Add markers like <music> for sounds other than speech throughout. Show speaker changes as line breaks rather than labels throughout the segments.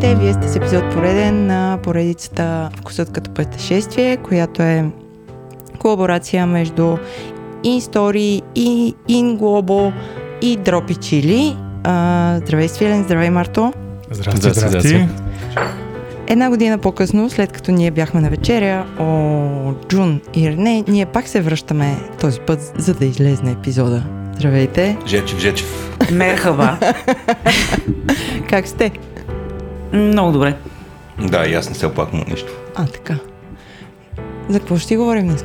Здравейте, вие сте с епизод пореден на поредицата Вкусът като пътешествие, която е колаборация между InStory и InGlobo и Дропи Чили. здравей, Свилен, здравей, Марто.
Здрасти, здрасти. здрасти.
Една година по-късно, след като ние бяхме на вечеря, о, Джун и Рене, ние пак се връщаме този път, за да излезне епизода. Здравейте.
Жечев, Жечев.
Мерхаба. <laughs>
как сте?
Много добре.
Да, и аз не се оплаквам от нищо.
А, така. За какво ще си говорим днес?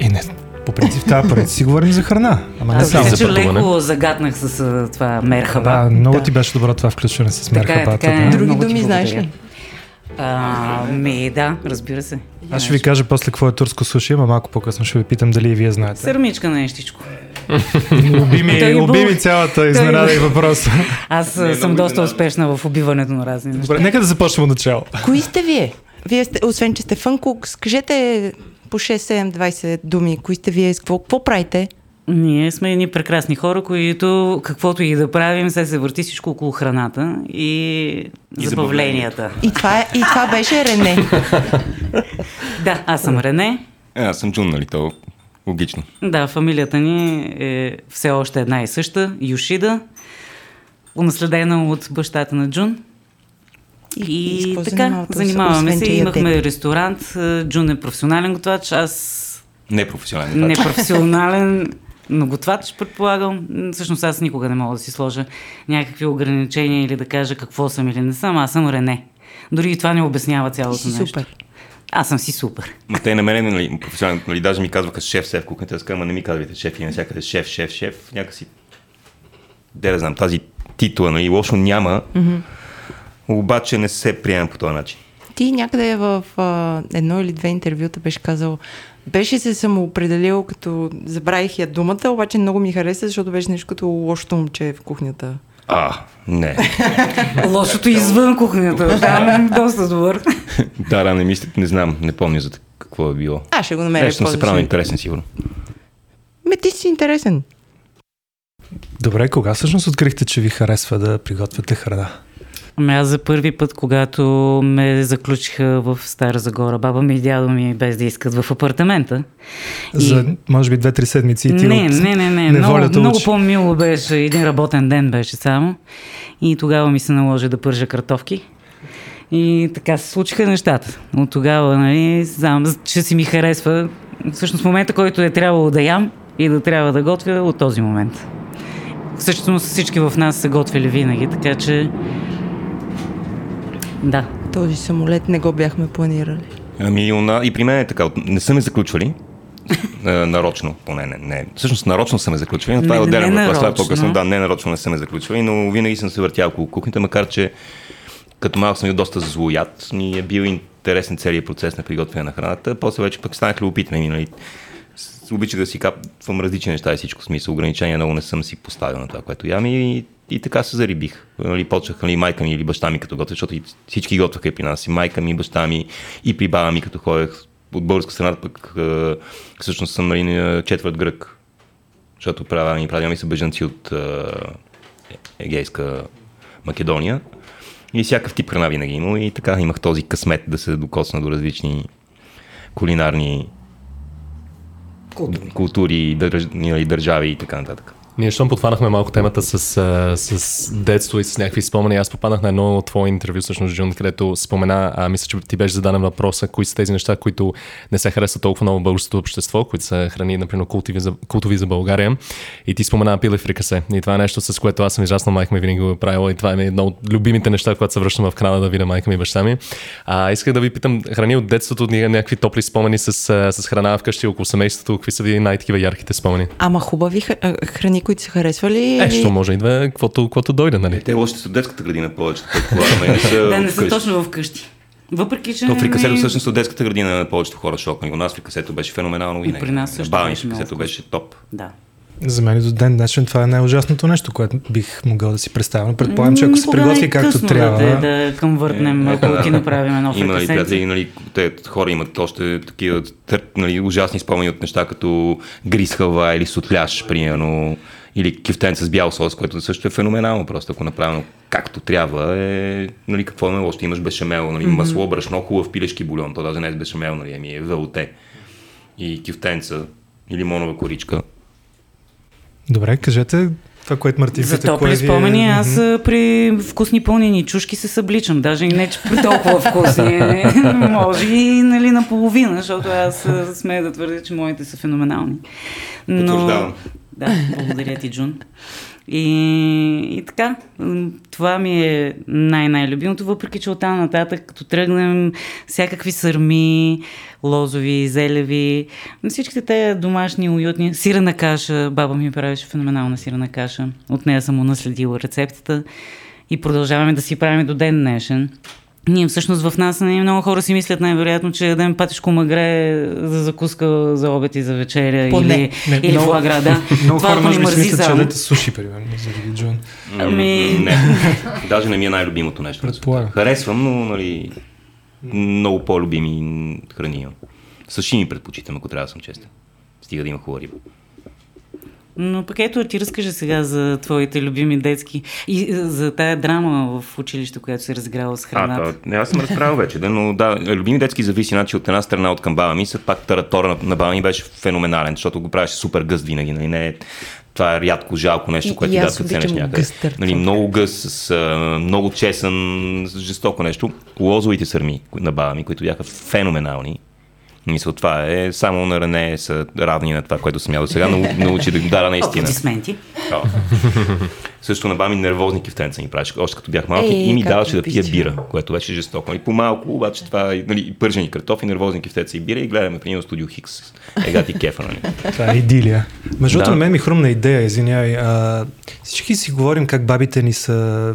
И не, по принцип тази пари си говорим за храна.
Ама не само за пътуване. леко загаднах с това мерхаба.
Да, много да. ти беше добро това включване с мерхабата. Така е, така
е. Други думи знаеш ли?
А, ми, да, разбира се.
Аз ще ви кажа после какво е турско суши, ама малко по-късно ще ви питам дали и вие знаете.
Сърмичка нещичко.
Убими, убими цялата изненада и въпрос.
Аз съм доста успешна в убиването на разни неща.
Добре, нека да започнем от начало.
Кои сте вие? Вие сте, освен, че сте фънкук, скажете по 6, 7, 20 думи. Кои сте вие? Какво, какво правите?
Ние сме едни прекрасни хора, които каквото и да правим, се се върти всичко около храната и, и забавленията.
И това, е, и това беше Рене. <laughs>
да, аз съм Рене.
Е, аз съм Джун, нали то? Логично.
Да, фамилията ни е все още една и съща, Юшида, унаследена от бащата на Джун. И, и така, занимаваме се. Имахме ресторант. Джун е професионален готвач, аз
Непрофесионален готвач.
Непрофесионален но готвач, предполагам. Всъщност аз никога не мога да си сложа някакви ограничения или да кажа какво съм или не съм. Аз съм Рене. Дори и това не обяснява цялото нещо. Супер. Аз съм си супер.
Но те на мен, нали, професионално, нали, даже ми казваха шеф, шеф, кухнята, аз не ми казвайте шеф и навсякъде шеф, шеф, шеф. Някакси, де да знам, тази титла, нали, лошо няма, mm-hmm. обаче не се приема по този начин.
Ти някъде в а, едно или две интервюта беше казал, беше се самоопределил като забравих я думата, обаче много ми хареса, защото беше нещо като лошото момче в кухнята.
А, не.
Лошото извън кухнята. Да, доста добър.
да, да, не мисля, не знам, не помня за какво е било.
А, ще го намеря.
Нещо се прави интересен, сигурно.
Ме, ти си интересен.
Добре, кога всъщност открихте, че ви харесва да приготвяте храна?
Ами аз за първи път, когато ме заключиха в Стара Загора, баба ми и дядо ми без да искат в апартамента.
За, и... може би, две-три седмици и
ти не, от не, не, не, много, много по-мило беше, един работен ден беше само. И тогава ми се наложи да пържа картофки. И така се случиха нещата. От тогава, нали, знам, че си ми харесва. Всъщност момента, който е трябвало да ям и да трябва да готвя от този момент. Всъщност всички в нас са готвили винаги, така че да.
Този самолет не го бяхме планирали.
Ами, и при мен е така. Не са ме заключвали. <laughs> нарочно, поне не, не. Всъщност нарочно са ме заключвали, но това е отделен въпрос. Това е по-късно. Да, не нарочно не са ме заключвали, но винаги съм се въртял около кухнята, макар че като малък съм и доста злоят. Ми е бил интересен целият процес на приготвяне на храната. После вече пък станах любопитен. Нали, обичах да си капвам различни неща и всичко смисъл. Ограничения много не съм си поставил на това, което ям и и така се зарибих. Нали, почнах нали, майка ми или баща ми като готвя, защото всички готваха и при нас. И майка ми, баща ми, и при баба ми като ходех. От българска страна пък всъщност съм нали, четвърт грък. Защото правя ми, правя ми са бежанци от Егейска Македония. И всякакъв тип храна винаги имал. И така имах този късмет да се докосна до различни кулинарни култури, култури държ, нали, държави и така нататък.
Ние щом подхванахме малко темата с, с детство и с някакви спомени, аз попаднах на едно твое интервю, всъщност, Джун, където спомена, а, мисля, че ти беше зададен въпроса, кои са тези неща, които не се харесват толкова много българското общество, които са храни, например, култови за, култови за България. И ти спомена пиле фрикасе. И това е нещо, с което аз съм израснал, майка ми винаги го е правила. И това е едно от любимите неща, когато се връщам в Канада да видя майка ми и баща ми. А, исках да ви питам, храни от детството, някакви топли спомени с, с храна вкъщи около семейството, какви са ви най-такива ярките спомени?
Ама хубави храни, които са харесвали.
Е, що може и да е, каквото дойде, нали? Е,
те още са детската градина повече.
да, не са точно вкъщи. Въпреки, че.
То фрикасето всъщност от детската градина на повечето хора шокна. И у нас фрикасето беше феноменално
и при нас също.
Ми фрикасето беше топ.
Да.
За мен до ден днешен това е най-ужасното нещо, което бих могъл да си представя. Предполагам, че ако се приготви както трябва.
Да, да към въртнем, е, ако ти направим едно <laughs>
Има нали, приятели, нали, те хора имат още такива нали, ужасни спомени от неща, като гриз халва или сутляш, примерно Или кифтенца с бял сос, което също е феноменално. Просто ако направено както трябва, е, нали, какво е лошо? Имаш бешамел, нали, mm-hmm. масло, брашно, хубав пилешки бульон. То даже не е с бешамел, нали, ами е велоте. И кифтенца и лимонова коричка.
Добре, кажете това, което Мартин
За топли спомени, аз mm-hmm. при вкусни пълнени чушки се събличам. Даже и не, че при толкова вкусни. <laughs> Може и нали, наполовина, защото аз смея да твърдя, че моите са феноменални.
Но...
Да, благодаря ти, Джун. И, и така, това ми е най-най-любимото, въпреки че оттам нататък, като тръгнем всякакви сърми, лозови, зелеви, всичките те домашни, уютни. Сирена каша, баба ми правеше феноменална сирена каша. От нея съм унаследила рецептата и продължаваме да си правим до ден днешен. Ние всъщност в нас не, много хора си мислят най-вероятно, че ядем патишко магре за закуска за обед и за вечеря Поне. или, не, или много, флагра, да. <laughs>
Много Това, хора може би си мислят, че ядете суши, примерно, заради Джон.
Ами... Не, даже не ми е най-любимото нещо. Харесвам, но нали, много по-любими храни имам. ми предпочитам, ако трябва да съм честен. Стига да има хубава риба.
Но пък ето ти разкажа сега за твоите любими детски и е, за тая драма в училище, която се разиграла с храната.
А, не, аз съм разправил вече, да, но да, любими детски зависи, значи от една страна от към баба ми, пак таратора на, на баба ми беше феноменален, защото го правеше супер гъст винаги, нали, не това е рядко жалко нещо, което ти да ценеш някъде. Нали, много гъс, с, а, много чесън, жестоко нещо. Лозовите сърми на баба ми, които бяха феноменални. Мисля, това е само на Рене са равни на това, което съм ял до сега, но научи да дара <laughs> наистина.
Аплодисменти.
Също на баби нервозни кифтенца ми правиш, още като бях малки, Ей, и ми даваше да пия бира, което беше жестоко. Нали, по-малко, обаче това е нали, пържени картофи, нервозни кифтенца и бира и гледаме в студио Хикс. Ега ти кефа, нали?
Това е идилия. Между да. на мен ми хрумна идея, извинявай. А, всички си говорим как бабите ни са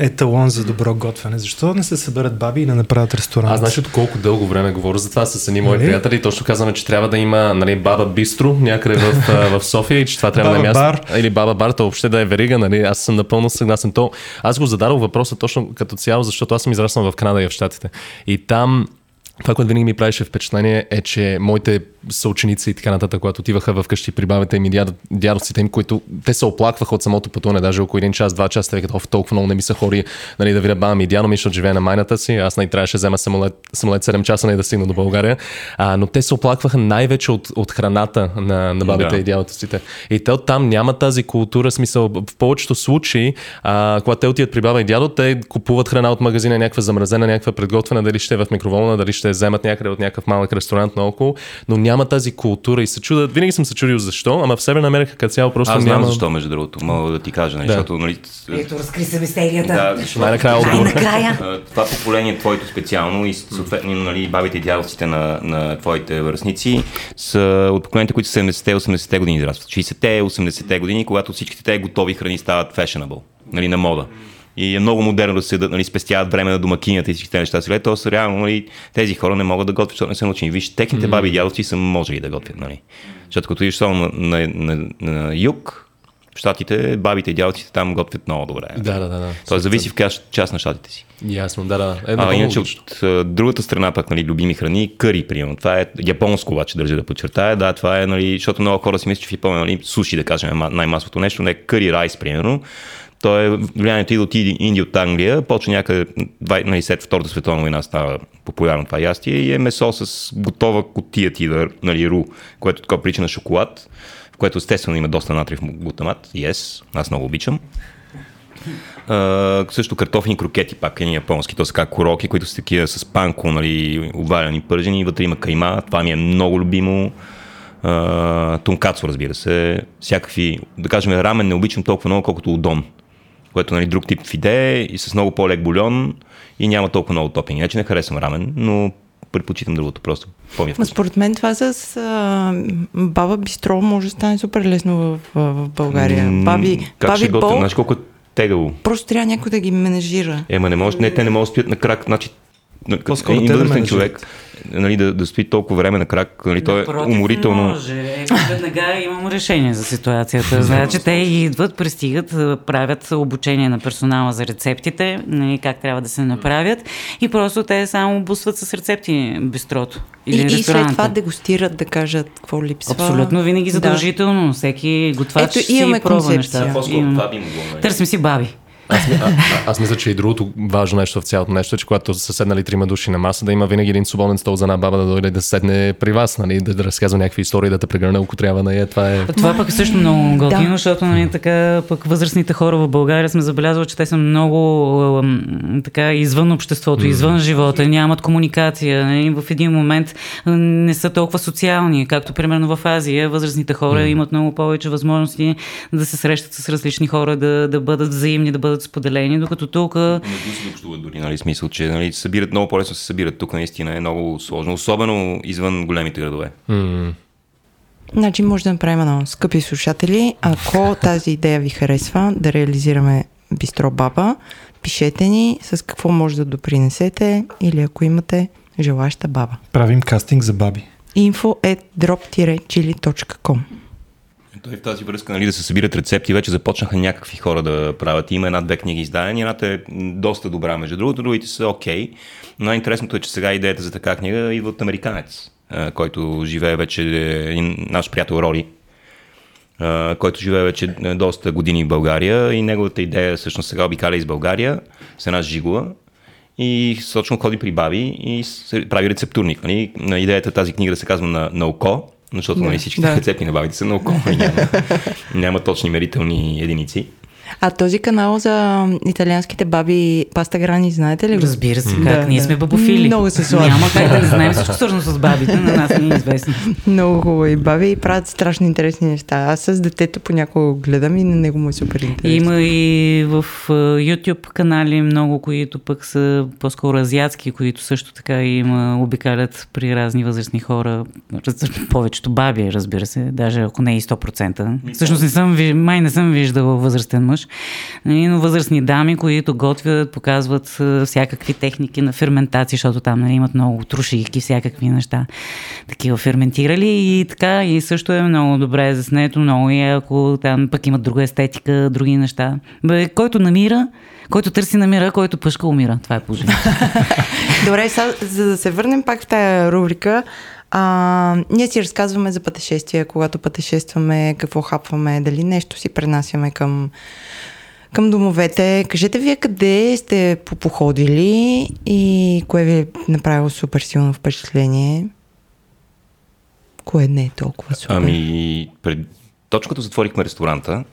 еталон за добро готвене. Защо не се съберат баби и не направят ресторант?
Аз знаеш от колко дълго време говоря за това с едни мои нали? приятели. Точно казваме, че трябва да има нали, баба бистро някъде в, в София и че това трябва баба да е място. Бар. Или баба бар, то въобще да е верига. Нали? Аз съм напълно съгласен. То, аз го зададох въпроса точно като цяло, защото аз съм израснал в Канада и в Штатите. И там това, което винаги ми правеше впечатление е, че моите съученици и така нататък, когато отиваха в къщи при бабите им и дядовците им, които те се оплакваха от самото пътуване, даже около един час, два часа, те викат, толкова много не ми се хори нали, да видя баба ми и дядо ми, защото живее на майната си. Аз най трябваше да взема самолет, самолет 7 часа, не да стигна до България. А, но те се оплакваха най-вече от, от храната на, на бабите да. и дядовците. И те там няма тази култура, смисъл в повечето случаи, а, когато те отиват при баба и дядо, те купуват храна от магазина, някаква замразена, някаква предготвена, дали ще е в микроволна, дали ще вземат някъде от някакъв малък ресторант наоколо, но няма тази култура и се чуда. Винаги съм се чудил защо, ама в себе намерих като цяло просто
Аз
знам няма...
защо, между другото, мога да ти кажа, нали, да. защото, нали...
Ето, разкри се мистерията. Да,
защото...
Най-накрая отговор.
Това поколение твоето специално и съответно, нали, бабите и дядовците на, на твоите връзници са от поколенията, които са 70-те, 80-те години израстват. 60-те, 80-те години, когато всичките те готови храни стават fashionable, нали, на мода и е много модерно да се нали, спестяват време на домакинята и всички тези неща. Сега, то са реално нали, тези хора не могат да готвят, защото не са научени. Виж, техните баби и дядовци са можели да готвят. Нали. Защото като идеш на, на, на, на, юг, в щатите, бабите и дядовците там готвят много добре.
Да, да, да. да.
Тоест зависи в коя част на щатите си.
Ясно, да, да. Е,
а, иначе от другата страна пък, нали, любими храни, къри, примерно. Това е японско, обаче държа да подчертая. Да, това е, нали, защото много хора си мислят, че в Япония, нали, суши, да кажем, най-масовото нещо, не къри райс, примерно то е влиянието и от Индия от Англия, почва някъде, нали, след Втората световна война става популярно това ястие и е месо с готова котия ти, нали, ру, което е така прича на шоколад, в което естествено има доста натриев глутамат. Yes, аз много обичам. Uh, също картофени крокети, пак е японски, то са как куроки, които са такива с панко, нали, обваляни пържени, вътре има кайма, това ми е много любимо. Uh, тункацо, разбира се, всякакви, да кажем, рамен не обичам толкова много, колкото удон което е нали, друг тип фиде и с много по-лек бульон и няма толкова много топинг. Не, че не харесвам рамен, но предпочитам другото просто. по
Според мен това с а, баба бистро може да стане супер лесно в, в България. Баби,
как
баби
ще бол... Знаеш колко е тегаво?
Просто трябва някой да ги менежира.
Ема не може, не, те не могат да стоят на крак. Значи, По-скоро един възрастен човек, нали, да, да стои толкова време на крак, нали, то е уморително.
Може. Е, веднага имам решение за ситуацията. Значи те идват, пристигат, правят обучение на персонала за рецептите, нали, как трябва да се направят и просто те само бусват с рецепти бистрото. Или
и, и след това дегустират да кажат какво липсва.
Абсолютно, винаги задължително. Да. Всеки готвач Ето, си пробва неща. Търсим си баби.
Аз, а, а, аз мисля, че и другото важно нещо в цялото нещо е, че когато са седнали трима души на маса, да има винаги един свободен стол за една баба да дойде да седне при вас, нали, да, да разказва някакви истории, да те прегърне, ако трябва. Нали, това е.
Това пък е също много готино, да. защото нали, така, пък възрастните хора в България сме забелязвали, че те са много така, извън обществото, извън живота, нямат комуникация. Нали, в един момент не са толкова социални, както примерно в Азия. Възрастните хора имат много повече възможности да се срещат с различни хора, да, да бъдат взаимни, да бъдат бъдат споделени, докато тук... Не
се общуват дори, нали, смисъл, че нали, събират много по-лесно се събират. Тук наистина е много сложно, особено извън големите градове.
Mm. Значи може да направим едно, скъпи слушатели, ако тази идея ви харесва да реализираме Бистро Баба, пишете ни с какво може да допринесете или ако имате желаща баба.
Правим кастинг за баби.
info at drop-chili.com
той в тази връзка нали, да се събират рецепти, вече започнаха някакви хора да правят. Има една-две книги издадени, едната е доста добра, между другото, другите са окей. Okay. Но най-интересното е, че сега идеята за така книга идва от американец, който живее вече, един наш приятел Рори, който живее вече доста години в България и неговата идея всъщност сега обикаля из България с една жигула и точно ходи при баби и прави рецептурник. Нали? Идеята тази книга да се казва на, на око, защото нали, всички да. рецепти на бабите са на око няма, <laughs> няма точни мерителни единици.
А този канал за италианските баби паста грани, знаете ли?
Разбира се, как? Да, Ние
да.
сме бабофили.
Много се сложи.
Няма как да не знаем всичко свързано с бабите, на нас не е известно.
Много хубави баби и правят страшно интересни неща. Аз с детето понякога гледам и на него му е супер интересно.
Има и в YouTube канали много, които пък са по-скоро азиатски, които също така има обикалят при разни възрастни хора. Повечето баби, разбира се, даже ако не и 100%. Всъщност не съм, май не съм виждала възрастен мъж, мъж, нали, но възрастни дами, които готвят, показват всякакви техники на ферментация, защото там нали, имат много трушийки, всякакви неща, такива ферментирали и така, и също е много добре заснето, много и ако там пък имат друга естетика, други неща. Бе, който намира, който търси намира, който пъшка умира. Това е положението. <laughs>
Добре, сега, за да се върнем пак в тая рубрика, а, ние си разказваме за пътешествия, когато пътешестваме, какво хапваме, дали нещо си пренасяме към, към домовете. Кажете вие къде сте походили и кое ви е направило супер силно впечатление? Кое не е толкова супер?
Ами, пред... точно като затворихме ресторанта,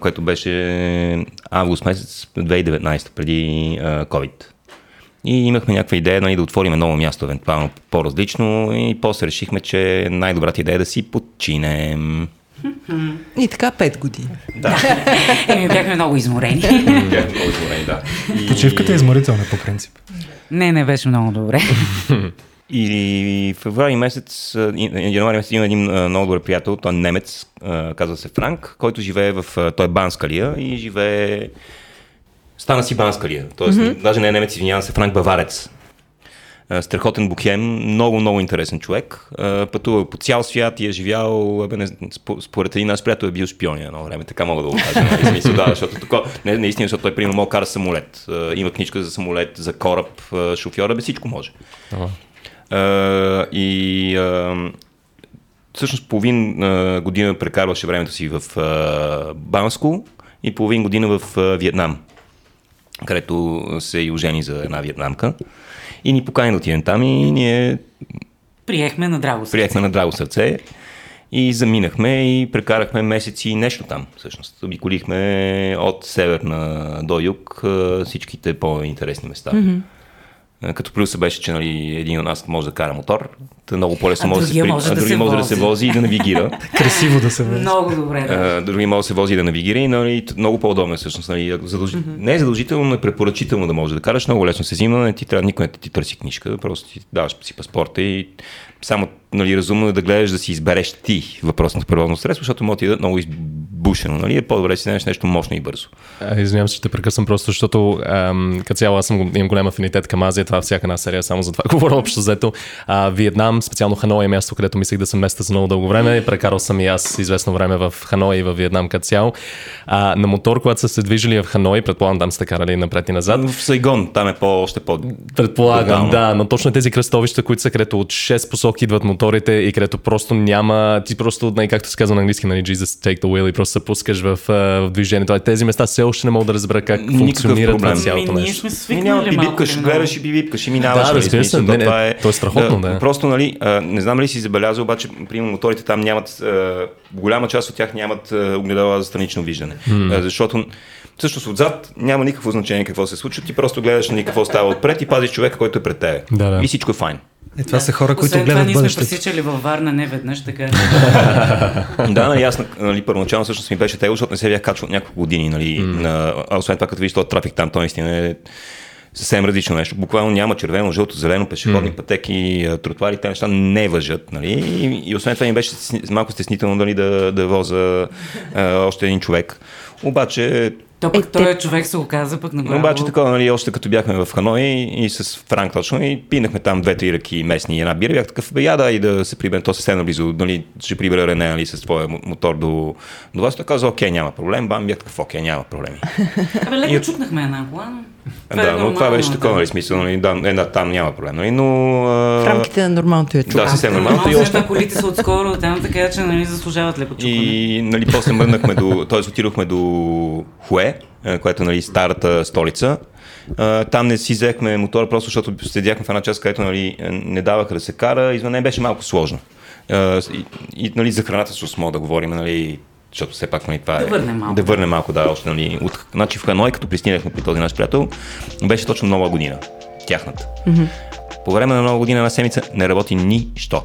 което беше август месец 2019, преди COVID. И имахме някаква идея нали, да отворим ново място, евентуално по-различно и после решихме, че най-добрата идея е да си починем.
И така пет години.
Да. <laughs>
Еми, бяхме много изморени.
бяхме много изморени, да.
И... Почивката е изморителна по принцип.
Не, не беше много добре. <laughs>
И февруари месец, януари месец има един много добър приятел, той е немец, казва се Франк, който живее в, той е Банскалия и живее стана си банскария. Тоест, mm-hmm. даже не е немец, извинявам се, Франк Баварец. Страхотен бухем, много, много интересен човек. Пътува по цял свят и е живял, бе, не, според един наш приятел е бил шпион едно време, така мога да го кажа. Нали? Смисъл, да, защото тако, не, наистина, защото той, примерно, мога кара самолет. Има книжка за самолет, за кораб, шофьора, бе всичко може. Uh, и uh, всъщност половин uh, година прекарваше времето си в uh, Банско и половин година в uh, Виетнам където се и ожени за една вьетнамка. И ни покани да отидем там и ние...
Приехме на драго
сърце. Приехме на драго сърце и заминахме и прекарахме месеци и нещо там. Всъщност, обиколихме от север на до юг всичките по-интересни места. Mm-hmm. Е, като плюса беше, че нали, един от нас може да кара мотор, да много по-лесно може, да се,
може,
а
да, се
може да се вози и да навигира. <laughs>
Красиво да се вози.
Много добре. Да.
Други може да се вози и да навигира и нали, много по-удобно е всъщност. Нали, задълж... mm-hmm. Не е задължително, но е препоръчително да може да караш. Много лесно се взима, не ти трябва, никой не ти търси книжка, просто ти даваш си паспорта и само нали, разумно е да гледаш да си избереш ти въпросното превозно средство, защото може да много из бушено, нали? Е по-добре си вземеш нещо мощно и бързо.
Извинявам се, ще те прекъсвам просто, защото ам, като цяло аз съм, имам голям афинитет към Азия, това всяка една серия, само за това <laughs> говоря общо взето. А, Виетнам, специално Ханой е място, където мислех да съм места за много дълго време. Прекарал съм и аз известно време в Ханой и в Виетнам като цяло. А, на мотор, когато са се движили в Ханой, предполагам там сте карали напред и назад.
В Сайгон, там е по, още по
Предполагам, Тотално. да, но точно тези кръстовища, които са където от 6 посоки идват моторите и където просто няма, ти просто, най- както се казва на английски, нали, Jesus take the wheel и просто се пускаш в, в движението. Тези места все още не мога да разбера как Никакъв функционира това цялото
нещо. Ние сме свикнали няма
бибипкаш, гледаш и бибипкаш и минаваш.
Да, нали, разбира се, не, не, това е, то е страхотно, да.
Просто, нали, не знам ли си забелязал, обаче, примерно моторите там нямат, голяма част от тях нямат огледала за странично виждане. Mm. Защото Всъщност отзад няма никакво значение какво се случва, ти просто гледаш на какво става отпред и пазиш човека, който е пред тебе.
Да, да.
И всичко е файн.
Е, това
да.
са хора, които
Освен
гледат
това,
бъдещето.
Ние сме пресичали във Варна не веднъж, така. <laughs>
да, нали, аз нали, първоначално всъщност ми беше тегло, защото не се бях качвал няколко години. Нали, mm. на, а освен това, като видиш този трафик там, то наистина е съвсем различно нещо. Буквално няма червено, жълто, зелено, пешеходни mm. пътеки, тротуари, те неща не въжат. Нали? И, и, освен това ми беше малко стеснително нали, да, да воза а, още един човек. Обаче
то пък е, той те... човек се оказа пък на
Обаче такова, нали, още като бяхме в Ханой и с Франк точно и пинахме там две-три ръки местни и една бира, бях такъв, бе, яда и да се приберем, то съвсем близо, нали, ще прибера Рене, нали, с твоя мотор до, до вас. Той каза, окей, няма проблем, бам, бях такъв, окей, няма проблеми.
Абе, леко и... чукнахме една кола, но...
Да, но това беше такова, нали, смисъл, нали, да, е, да, там няма проблем, нали, но...
В рамките на нормалното е
чукане. Да, съвсем нормалното.
И още... колите са отскоро там, така че, нали, заслужават леко чукане.
И, нали, после мърнахме до, т.е. отидохме до Хуе, е, което е нали, старата столица. Там не си взехме мотора, просто защото седяхме в една част, където нали, не даваха да се кара. Извън не беше малко сложно. И, и нали, за храната с осмо да говорим, нали, защото все пак нали, това
е... Да върнем малко.
Да върнем малко, да, още, нали, от, значи в Ханой, като пристигнахме при този наш приятел, беше точно нова година, тяхната. Mm-hmm. По време на нова година на седмица не работи нищо.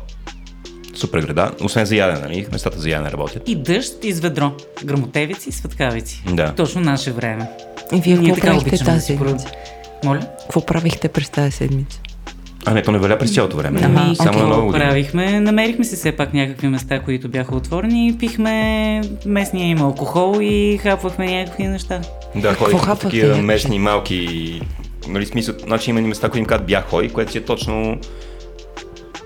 Супер града, освен за ядене, нали? Местата за ядене работят.
И дъжд, и с ведро. Грамотевици и светкавици.
Да.
Точно наше време.
И вие какво правихте тази седмица?
Моля?
Какво правихте през тази седмица?
А не, то не валя през цялото време.
Ами, Само на нова година. правихме? Намерихме се все пак някакви места, които бяха отворени пихме местния им алкохол и хапвахме някакви неща.
Да, ходихме такива местни малки нали, смисъл, значи има места, които им казват бяхой, което си е точно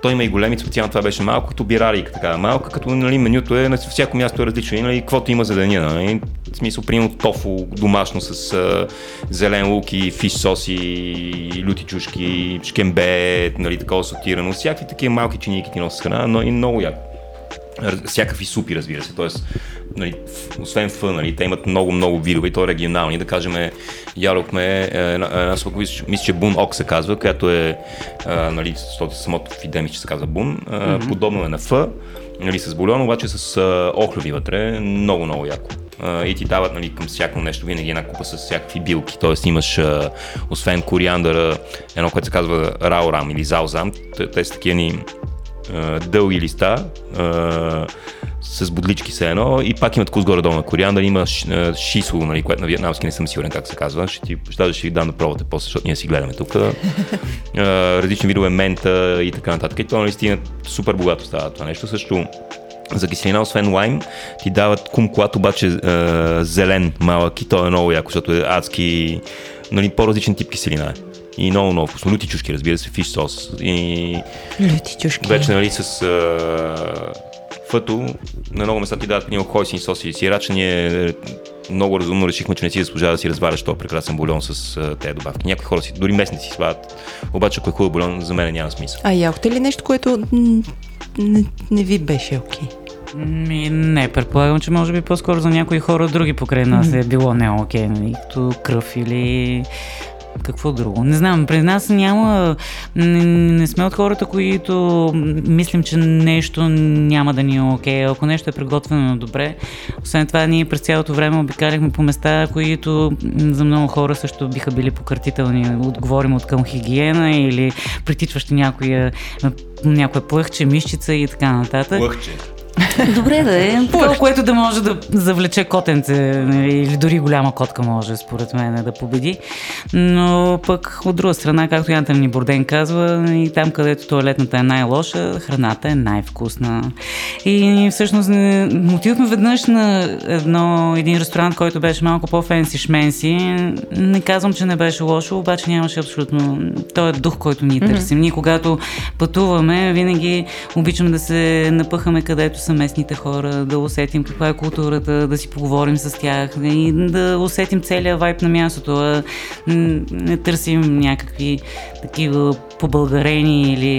той има и големи, специално това беше малко, като бирарик, така малка, като нали, менюто е на всяко място е различно. И, нали, каквото има за деня. Нали, в смисъл, примерно тофу домашно с а, зелен лук и фиш сос и люти чушки, шкембе, нали, такова сортирано. Всякакви такива малки чиники ти носят храна, но и много яко всякакви супи, разбира се. Тоест, нали, освен фъ, нали, те имат много-много видове и то регионални. Да кажем, ядохме една, една мисля, че Бун Ок се казва, която е, а, нали, самото в идея че се казва Бун, а, mm-hmm. подобно е на фъ, нали, с бульон, обаче с а, охлюви вътре, много-много яко. И ти дават нали, към всяко нещо винаги една купа с всякакви билки. Тоест имаш, uh, освен кориандъра, едно, което се казва раурам или заузам, те са такива ни дълги листа а, с бодлички се едно и пак имат вкус горе-долу на кориандър, има шисо, нали, което на вьетнамски не съм сигурен как се казва, ще ти, ще, ще ви дам да пробвате после, защото ние си гледаме тук. <laughs> различни видове мента и така нататък. И то наистина супер богато става това нещо. Също за киселина, освен лайм, ти дават кумкулат, обаче а, зелен, малък и то е много яко, защото е адски, нали, по-различен тип киселина е и много, много вкусно. Люти чушки, разбира се, фиш сос. И...
Люти чушки.
Вече, нали, с а... фъто, на много места ти дават много хойсин сос и сирача. Ние много разумно решихме, че не си заслужава да си разваляш този прекрасен бульон с а, тези добавки. Някои хора си, дори местни си свалят. Обаче, ако е хубав бульон, за мен няма смисъл.
А яхте ли нещо, което не, не ви беше окей? Okay?
Ми, не, предполагам, че може би по-скоро за някои хора други покрай нас е било не окей, нали, като кръв или какво друго? Не знам, при нас няма... Не, не сме от хората, които мислим, че нещо няма да ни е окей. Ако нещо е приготвено добре. Освен това, ние през цялото време обикаляхме по места, които за много хора също биха били пократителни. Отговорим от към хигиена или притичващи някоя, някоя плъхче, мишчица и така нататък.
Плъхче.
Добре да е. Това, което да може да завлече котенце нали, или дори голяма котка може, според мен, да победи. Но пък от друга страна, както Янтен ни Борден казва, и там където туалетната е най-лоша, храната е най-вкусна. И всъщност отидохме веднъж на едно, един ресторант, който беше малко по-фенси шменси. Не казвам, че не беше лошо, обаче нямаше абсолютно този дух, който ние търсим. Mm-hmm. Ние когато пътуваме, винаги обичаме да се напъхаме където са местните хора, да усетим каква е културата, да си поговорим с тях и да усетим целият вайб на мястото. Не търсим някакви такива побългарени или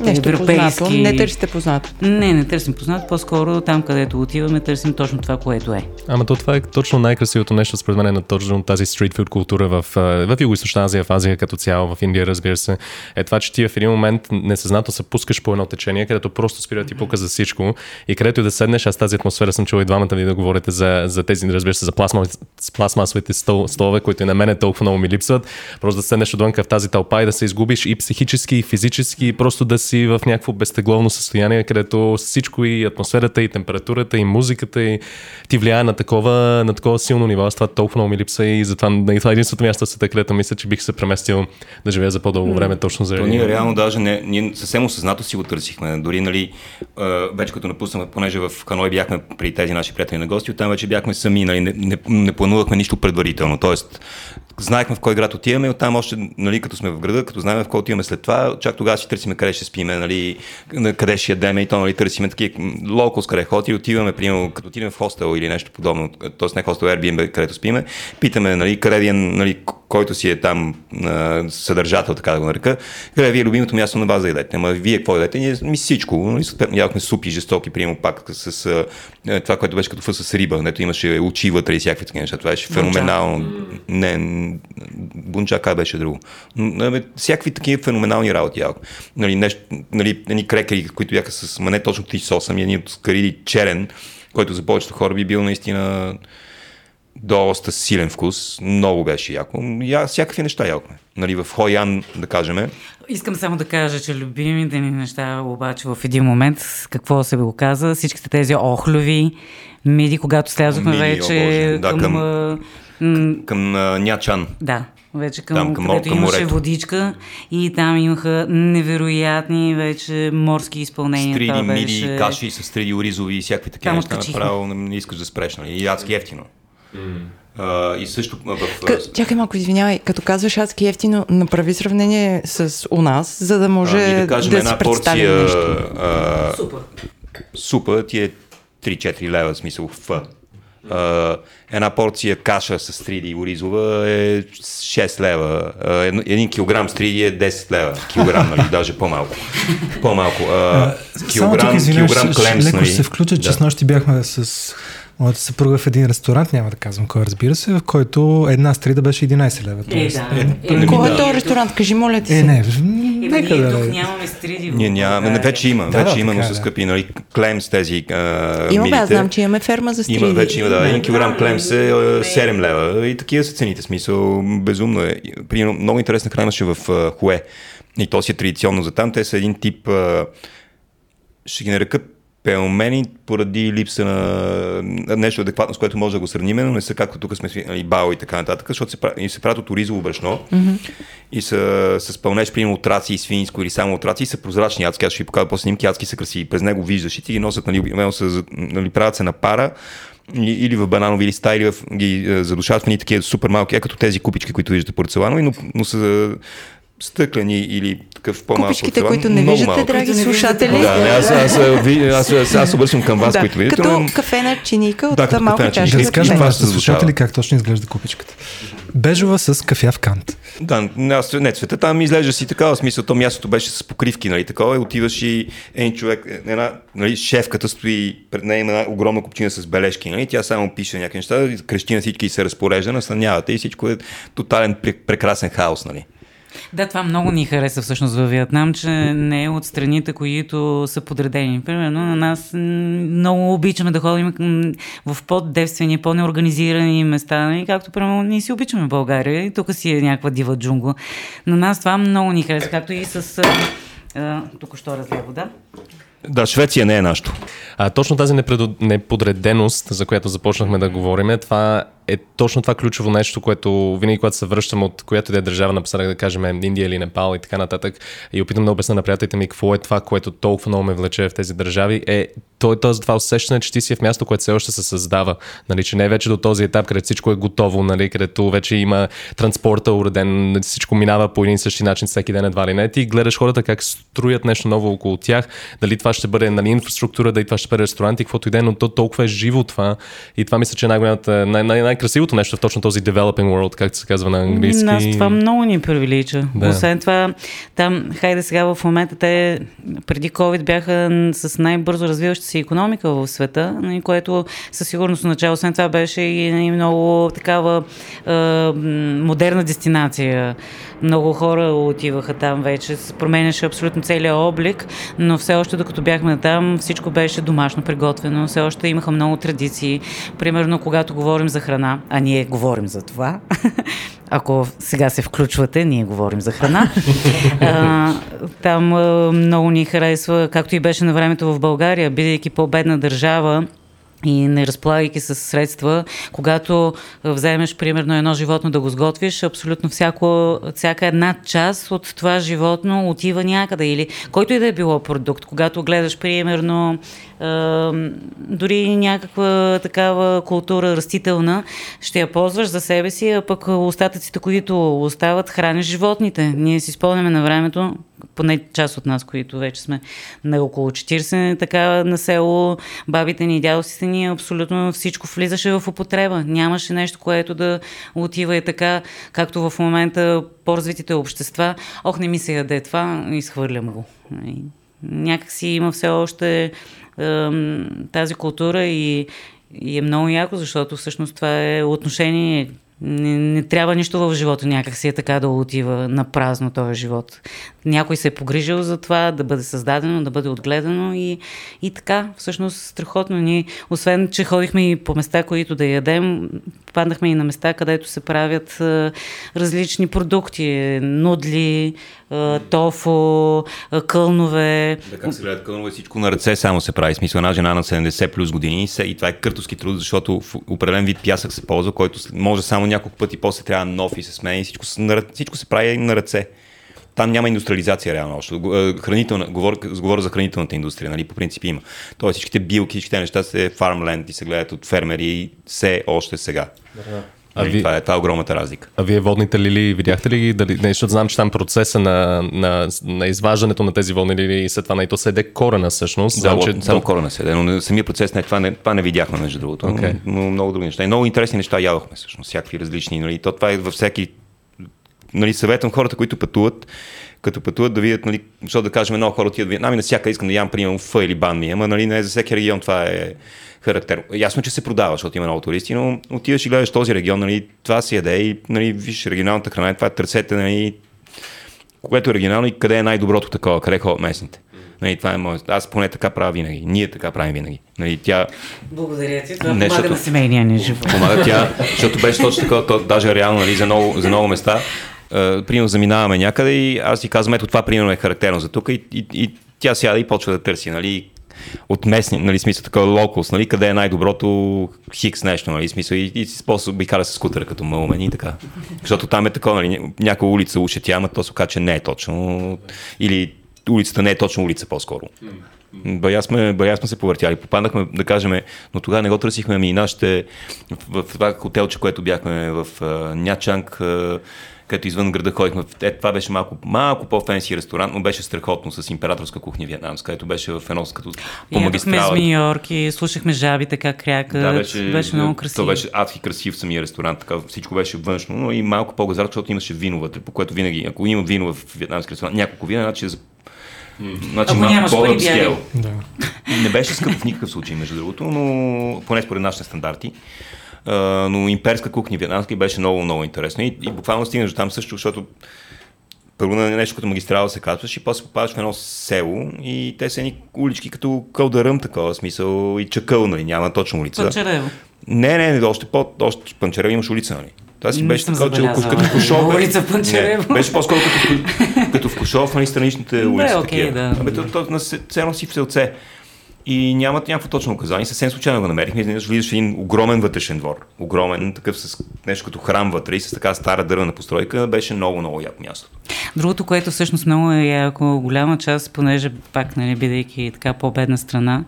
Нещо европейски. Познато. Не търсите познато.
Не, не търсим познато. По-скоро там, където отиваме, търсим точно това, което е.
Ама то това е точно най-красивото нещо, според мен, е на точно тази стритфуд култура в, в Юго-Источна Азия, в Азия като цяло, в Индия, разбира се. Е това, че ти в един момент несъзнато се пускаш по едно течение, където просто спира ти пука за всичко и където и да седнеш, аз тази атмосфера съм чул и двамата ви да говорите за, за тези, разбира се, за пластма, пластмасовите стол, столове, които и на мен толкова много ми липсват. Просто да седнеш отвън в тази тълпа и да се изгубиш и психически, и физически, и просто да си в някакво безтегловно състояние, където всичко и атмосферата, и температурата, и музиката, и ти влияе на такова, на такова силно ниво. Аз това толкова много ми липса и затова и това е единственото място в света, където мисля, че бих се преместил да живея за по-дълго време, точно за.
То ние реално даже не, ние съвсем осъзнато си го търсихме. Дори, нали, вече като напуснахме, понеже в Ханой бяхме при тези наши приятели на гости, оттам вече бяхме сами, нали, не, не, не планувахме нищо предварително. Тоест, знаехме в кой град отиваме оттам още, нали, като сме в града, като знаем в кой отиваме след това, чак тогава си търсиме къде ще спиме, нали, къде ще ядеме и то, нали, търсиме такива локалс, къде ходи, отиваме, примерно, като отидем в хостел или нещо подобно, т.е. не хостел, Airbnb, където спиме, питаме, нали, къде е, нали, който си е там а, съдържател, така да го нарека, къде ви е любимото място на вас да ядете. Ама вие какво ядете? Ние ми всичко. Нали, ядохме супи, жестоки, приемо пак с а, това, което беше като фъс с риба, нето имаше очи вътре и всякакви такива неща. Това беше феноменално. Не, бунчака беше друго. Но, всякакви такива феноменални работи ядох. Нали, нещо, нали, едни крекери, които бяха с ма не точно ти соса, ми едни от карили черен, който за повечето хора би бил наистина доста силен вкус, много беше яко. Я, всякакви неща ядохме. Нали, в Хоян, да кажем.
Искам само да кажа, че любимите ни неща, обаче в един момент, какво се го каза, всичките тези охлюви, миди, когато слязохме миди, вече
да, към, към, към а, Нячан.
Да, вече към, там, към където към имаше морето. водичка и там имаха невероятни вече морски изпълнения.
Стриди, беше... миди, каши с стриди оризови и всякакви такива неща. Направо не искаш да спреш, нали? И адски ефтино. Uh, и също в...
К- чакай малко, извинявай, като казваш адски ефтино, направи сравнение с у нас, за да може uh, да, кажем, да една си порция, нещо. Uh,
супа.
Супа ти е 3-4 лева, в смисъл в. Uh, една порция каша с 3D оризова е 6 лева. Uh, един килограм с 3D е 10 лева. Килограм, нали? <laughs> Даже по-малко. По-малко. Uh,
килограм, тук, килограм клемс, леко нали? се включа, че да. с нощи бяхме с моята съпруга в един ресторант, няма да казвам кой, разбира се, в който една стрида беше 11 лева.
Е, да. Е,
е, кой е този ресторант? Кажи, моля ти
се.
Е,
не,
нека да... Тук нямаме стриди.
Ние нямаме, вече има, да, вече да, има, но са скъпи, нали, клемс тези а,
Има, бе, знам, че имаме ферма за стриди.
Има, вече има, да, един килограм клемс е 7 лева и такива са цените, смисъл, безумно е. Примерно, много интересна храна ще в Хуе и то си е традиционно за там, те са един тип, ще ги нарекат пелмени поради липса на нещо адекватно, с което може да го сравним, но не са както тук сме нали, бао и така нататък, защото се, и се правят от оризово брашно mm-hmm. и са с пълнеж, примерно от раци и свинско или само от раци и са прозрачни адски. Аз ще ви покажа по снимки, адски са красиви. През него виждаш и ти ги носят, нали, са, нали, правят се на пара, или в бананови листа, или в, ги е, задушават в такива супер малки, е като тези купички, които виждате порцеланови, но, но са стъклени или такъв по-малко.
Купичките, които не виждате, малко. драги слушатели.
Да, аз, аз, аз, аз, аз обръщам към вас,
да,
които видите.
Като кафена чиника от да, малка чаша.
Да разкажем вашите слушатели как точно изглежда купичката. Бежова с кафяв кант.
Да, аз, не, цвета там изглежда си такава смисъл. То мястото беше с покривки, нали, такова. И отиваш и един човек, една, нали, шефката стои пред нея има една огромна купчина с бележки, нали, тя само пише някакви неща, крещи на всички и се разпорежда, настанявате и всичко е тотален прекрасен хаос, нали.
Да, това много ни хареса всъщност във Виетнам, че не е от страните, които са подредени. Примерно на нас много обичаме да ходим в по-девствени, по-неорганизирани места, и както примерно ние си обичаме България и тук си е някаква дива джунгла. На нас това много ни хареса, както и с... тук що разле вода.
Да, Швеция не е нашето.
А, точно тази неподреденост, за която започнахме да говорим, това е точно това ключово нещо, което винаги, когато се връщам от която да е държава на да кажем Индия или Непал и така нататък, и опитам да обясня на приятелите ми какво е това, което толкова много ме влече в тези държави, е то е този това усещане, че ти си е в място, което все още се създава. Нали, че не е вече до този етап, където всичко е готово, нали, където вече има транспорта уреден, всичко минава по един и същи начин всеки ден едва ли не. Ти гледаш хората как строят нещо ново около тях, дали това ще бъде нали, инфраструктура, дали това ще бъде ресторант и каквото и да е, но то толкова е живо това. И това мисля, че е най-голямата, най- най- най-красивото нещо в точно този developing world, както се казва на английски.
Нас това много ни привлича. Да. Освен това, там, хайде сега в момента, те преди COVID бяха с най-бързо развиваща се економика в света, което със сигурност начало, освен това беше и много такава е, модерна дестинация. Много хора отиваха там вече, променяше абсолютно целият облик, но все още докато бяхме там, всичко беше домашно приготвено, все още имаха много традиции. Примерно, когато говорим за храна, а ние говорим за това, <laughs> ако сега се включвате, ние говорим за храна. <laughs> А, там а, много ни харесва, както и беше на времето в България, бидейки по-бедна държава, и не разполагайки с средства, когато вземеш примерно едно животно да го сготвиш, абсолютно всяко, всяка една част от това животно отива някъде или който и да е било продукт. Когато гледаш примерно дори някаква такава култура растителна, ще я ползваш за себе си, а пък остатъците, които остават, храниш животните. Ние си спомняме на времето, поне част от нас, които вече сме на около 40, така на село, бабите ни дядовците ни, абсолютно всичко влизаше в употреба. Нямаше нещо, което да отива и така, както в момента по-развитите общества. Ох, не ми се яде това, изхвърлям го. Някак си има все още тази култура и, и е много яко, защото всъщност това е отношение не, не трябва нищо в живота някак си е така да отива на празно този живот. Някой се е погрижил за това да бъде създадено, да бъде отгледано и, и така, всъщност страхотно ни, освен, че ходихме и по места, които да ядем, паднахме и на места, където се правят а, различни продукти, нудли, а, тофу, а, кълнове.
Да, как се гледат кълнове, всичко на ръце само се прави. Смисъл, една жена на 70 плюс години и това е къртовски труд, защото в определен вид пясък се ползва, който може само няколко пъти, после трябва нов и се сменя и всичко, всичко се прави на ръце там няма индустриализация реално още. Хранителна, говоря, говоря за хранителната индустрия, нали, по принцип има. Тоест всичките билки, всичките неща се фармленд и се гледат от фермери все още сега. Да. А нали, ви... това, е, това е огромната разлика.
А вие водните лили, видяхте ли ги? Дали, не, защото знам, че там процеса на, на, на изваждането на тези водни лили и след това на то седе корена всъщност.
Да, знам, че... само корена седе, но самия процес не, това, не, това не видяхме между другото. Okay. Но, но, много други неща. И много интересни неща ядохме всъщност, всякакви различни. Нали, то това е във всеки нали, съветвам хората, които пътуват, като пътуват да видят, нали, защото да кажем, много хора отиват в Виетнам и на всяка искам да ям, примерно, фа или банми, ама нали, не за всеки регион това е характерно. Ясно, че се продава, защото има много туристи, но отиваш и гледаш този регион, нали, това си яде и нали, виж регионалната храна, това е търсете, нали, което е оригинално и къде е най-доброто такова, къде ходят местните. Нали, това е моят. Аз поне така правя винаги. Ние така правим винаги. Нали, тя...
Благодаря ти. Това не, помага защото... на семейния ни живот.
Помага тя, защото беше точно така, даже реално нали, за, много, за много места. Uh, примерно заминаваме някъде и аз ти казвам, ето това примерно е характерно за тук и, и, и тя сяда и почва да търси, нали, от местни, нали, смисъл такова локус, нали, къде е най-доброто хикс нещо, нали, смисъл и, и способ би кара с скутера като мълмен и така. Защото там е такова, нали, някоя улица ушетя, ама то се оказа, че не е точно. Или улицата не е точно улица по-скоро. Бая сме, бая сме се повъртяли. Попаднахме, да кажем, но тогава не го търсихме, ами нашите в, в това хотелче, което бяхме в uh, Нячанг, uh, където извън града ходихме. Е, това беше малко, малко по-фенси ресторант, но беше страхотно с императорска кухня вьетнамска, където беше в едно като
по магистрала. с Йорк и слушахме жабите как крякат. Да, беше, беше много красиво.
То беше адски красив самия ресторант, така всичко беше външно, но и малко по-газар, защото имаше вино вътре, по което винаги, ако има вино в вьетнамски ресторант, няколко вина, значи
Значи, Ако нямаш пари, скел.
Да. Не беше скъпо в никакъв случай, между другото, но поне според нашите стандарти. Но имперска кухня вьетнамски беше много, много интересно. И, и буквално стигнеш до там също, защото първо на нещо като магистрала се казваш и после попадаш в едно село и те са едни улички като кълдаръм такова смисъл и чакъл, нали, няма точно улица.
Панчарево.
Не, не, не, още по, още Панчарево имаш улица, нали. Това си беше така, че като в Кушов.
Улица Панчарево.
Беше по-скоро като, като в Кушов, нали, страничните улици.
Да, окей, да.
Абе, то, то, на си в селце и нямат някакво точно указание. Съвсем случайно го намерихме. Изведнъж влизаш един огромен вътрешен двор. Огромен, такъв с нещо като храм вътре и с така стара дървена постройка. Беше много, много як място.
Другото, което всъщност много е яко, голяма част, понеже пак, нали, бидейки така по-бедна страна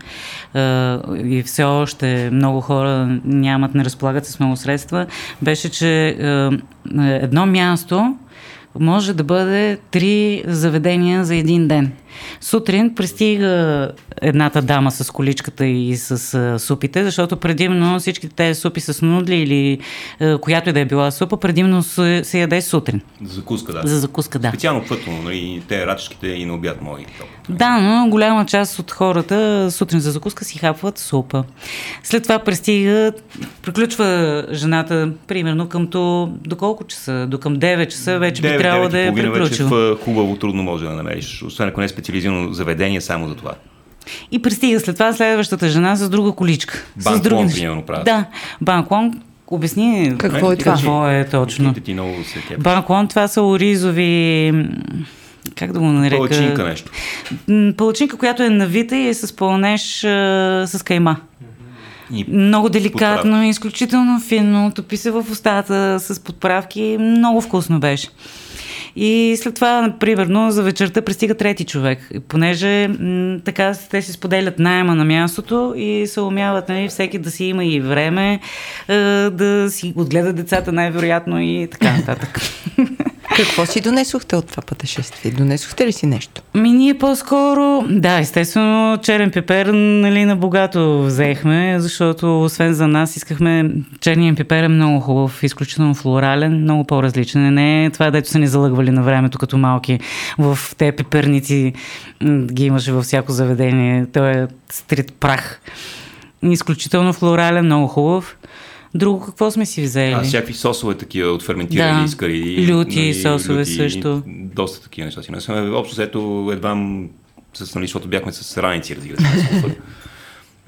и все още много хора нямат, не разполагат с много средства, беше, че едно място може да бъде три заведения за един ден. Сутрин пристига едната дама с количката и с а, супите, защото предимно всички тези супи с нудли или а, която и да е била супа, предимно се, се яде сутрин.
За закуска, да.
За закуска, да.
Специално пътно, нали, те рачешките и на обяд мои.
Да, но голяма част от хората сутрин за закуска си хапват супа. След това пристига, приключва жената примерно към то, до колко часа? До към 9 часа вече 9, би трябвало да е приключила.
Вече хубаво трудно може да намериш, освен ако не е специализирано заведение само за това.
И пристига след това следващата жена с друга количка.
Банклон,
с други...
примерно, правят.
Да, банклон, Обясни
какво е това.
Какво е точно. Банклон, това са оризови как да го нарека?
Палачинка нещо.
Палачинка, която е навита и е с пълнеж а, с кайма. И много деликатно, подправки. изключително финно, топи се в устата с подправки, много вкусно беше. И след това, примерно, за вечерта пристига трети човек, понеже м- така те си споделят найема на мястото и се умяват, нали, всеки да си има и време, е, да си отгледа децата най-вероятно и така нататък. <laughs>
Какво си донесохте от това пътешествие? Донесохте ли си нещо?
Ми ние по-скоро, да, естествено, черен пипер нали, на богато взехме, защото освен за нас искахме, черният пипер е много хубав, изключително флорален, много по-различен. Не е това, дето са ни залъгвали на времето като малки в те пиперници, ги имаше във всяко заведение. Той е стрит прах. Изключително флорален, много хубав. Друго какво сме си взели? А,
всякакви сосове такива от ферментирани да. искари.
Люти, нали, сосове люти, също.
Доста такива неща си. Общо взето едва с, нали, защото бяхме с раници, разбира се.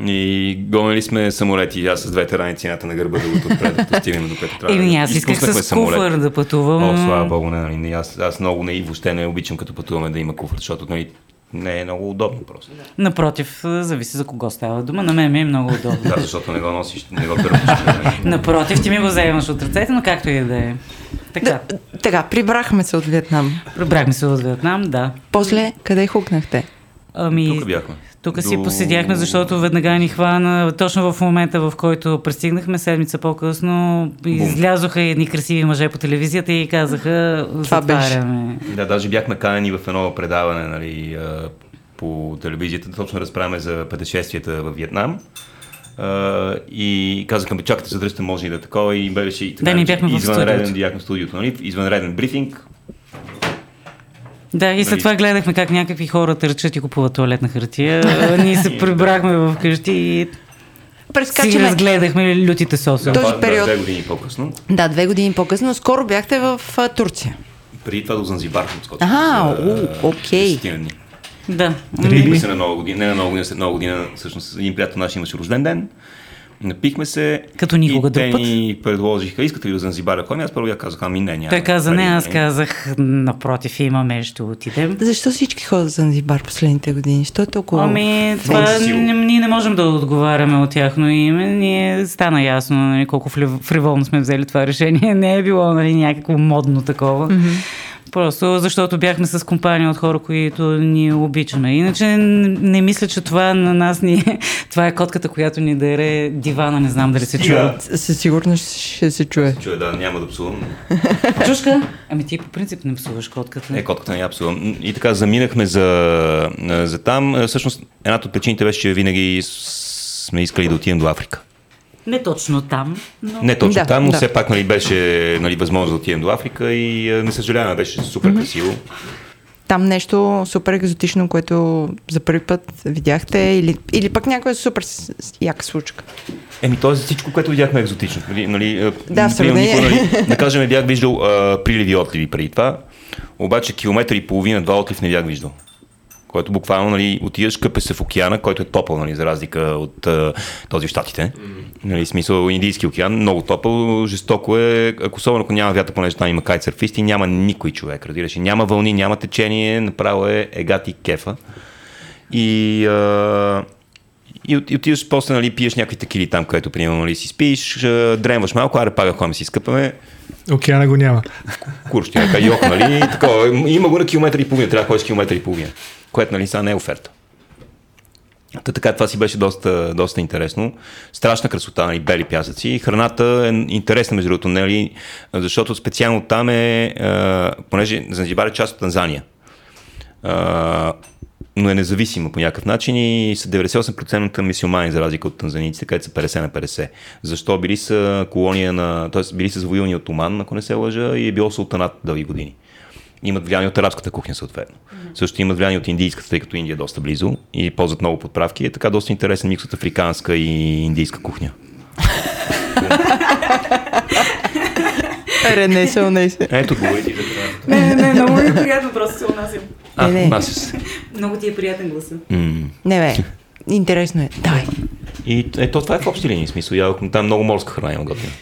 И гонали сме самолети, аз с двете раници едната на гърба, другото отпред, да стигнем до което трябва.
Еми, аз исках с самолет. куфър да пътувам.
О, слава богу, не, нали, аз, аз много не и въобще не обичам като пътуваме да има куфър, защото нали, не е много удобно просто.
Напротив, зависи за кого става дума. На мен ми е много удобно.
да, защото не го носиш, не го търпиш.
Напротив, ти ми го вземаш от ръцете, но както и да е. Така. Да,
така, прибрахме се от Виетнам.
Прибрахме се от Виетнам, да.
После, къде хукнахте?
Ами,
Тук бяхме.
Тук си До... поседяхме, защото веднага ни хвана, точно в момента, в който пристигнахме, седмица по-късно, излязоха едни красиви мъже по телевизията и казаха, Това затваряме.
Беше. Да, даже бяхме канени в едно предаване нали, по телевизията, точно разправяме за пътешествията в Виетнам. Uh, и казаха, чакайте, задръжте, може и да е такова. И беше и така,
да, ни бяхме
извънреден, бяхме в студиото, нали? извънреден брифинг,
да, и след нали? това гледахме как някакви хора търчат и купуват туалетна хартия. <laughs> Ние се прибрахме в къщи и Прескачаме. Си разгледахме лютите сосове.
Този да, период... две години по-късно.
Да, две години по-късно. Скоро бяхте в Турция.
Преди това до Занзибар
Ага, окей.
Да.
Тръгнахме се на нова година, не на нова година, след нова година, всъщност един приятел наш имаше рожден ден. Напихме се.
Като никога
и те ни предложиха, искате ли да Занзибар да Аз първо я казах, ами не, няма.
Той каза, не, аз казах, напротив, имаме, ще отидем.
Защо всички ходят за Занзибар последните години? Що е толкова?
Ами, това, ние не можем да отговаряме от тяхно име. Ние стана ясно нали, колко фриволно сме взели това решение. Не е било нали, някакво модно такова. Mm-hmm. Просто защото бяхме с компания от хора, които ни обичаме. Иначе не мисля, че това на нас ни е... <laughs> Това е котката, която ни даре дивана, не знам дали се чува.
Със сигурност ще се чуе. Се
чуе, да, няма да псувам. <laughs>
Чушка? Ами ти по принцип не псуваш котката.
Не, котката не я псувам. И така заминахме за, за там. Всъщност, едната от причините беше, че винаги сме искали да отидем до Африка.
Не точно там. Но...
Не точно да, там, но да. все пак нали, беше нали, възможно да отидем до Африка и не съжаляваме, беше супер красиво.
Там нещо супер екзотично, което за първи път видяхте или, или пък някоя супер яка случка?
Еми, то е за всичко, което видяхме екзотично. Нали, нали,
да, в сравнение.
Нали, <laughs> да кажем, бях виждал а, приливи отливи преди това, обаче километър и половина, два отлив не бях виждал който буквално нали, отиваш къпе се в океана, който е топъл, нали, за разлика от този в Штатите. Нали, смисъл Индийски океан, много топъл, жестоко е, ако особено ако няма вятър, понеже там има кайтсърфисти, няма никой човек, разбираш. Няма вълни, няма течение, направо е егати кефа. И, а, и, и отиваш после, нали, пиеш някакви такили там, където примерно нали, си спиш, дремваш малко, аре пага, ходим си скъпаме.
Океана го няма.
Курш, ти е йох, нали? Такова, има го на километър и половина, трябва да ходиш километър и половина, което нали, сега не е оферта. Та така, това си беше доста, доста интересно. Страшна красота, нали, бели пясъци. Храната е интересна, между другото, нали, защото специално там е, а, понеже Занзибар е част от Танзания. А, но е независима по някакъв начин и са 98% мисиомани, за разлика от танзаниците, където са 50 на 50. Защо били са колония на, т.е. били са завоювани от Оман, ако не се лъжа, и е било султанат дълги години. Имат влияние от арабската кухня, съответно. Mm-hmm. Също имат влияние от индийската, тъй като Индия е доста близо и ползват много подправки. Е така доста интересен микс от африканска и индийска кухня.
Рене се унесе.
Ето, говори ти за.
Не, не, много ми е приятно, просто се унасям.
А, не, не. Се.
Много ти е приятен гласа.
Mm. Не бе, интересно е. Давай.
И ето това е в общи линии смисъл. Я, там много морска храна има готина.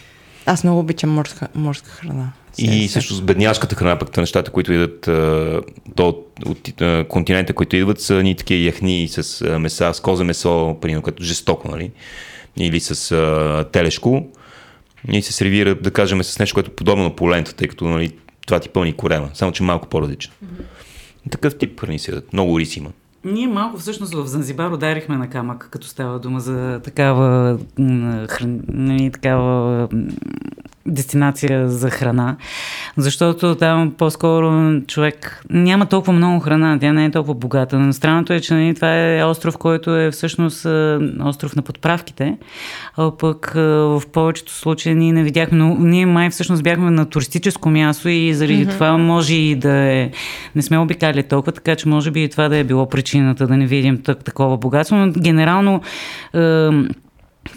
Аз много обичам морска, морска храна.
И също с бедняшката храна, пък нещата, които идват то, от, от, континента, които идват, са ни такива яхни с меса, с козе месо, примерно, като жестоко, нали? Или с а, телешко. И се сервира, да кажем, с нещо, което е подобно на полента, тъй като нали, това ти пълни корема, само че малко по-различно. Mm-hmm. Такъв тип храни се много рис има.
Ние малко всъщност в Занзибар ударихме на камък, като става дума за такава, хран... Такава дестинация за храна, защото там по-скоро човек няма толкова много храна, тя не е толкова богата. Но странното е, че нали, това е остров, който е всъщност остров на подправките, а пък в повечето случаи ние не видяхме, но ние май всъщност бяхме на туристическо място и заради mm-hmm. това може и да е, не сме обикали толкова, така че може би и това да е било причината да не видим так, такова богатство, но генерално е,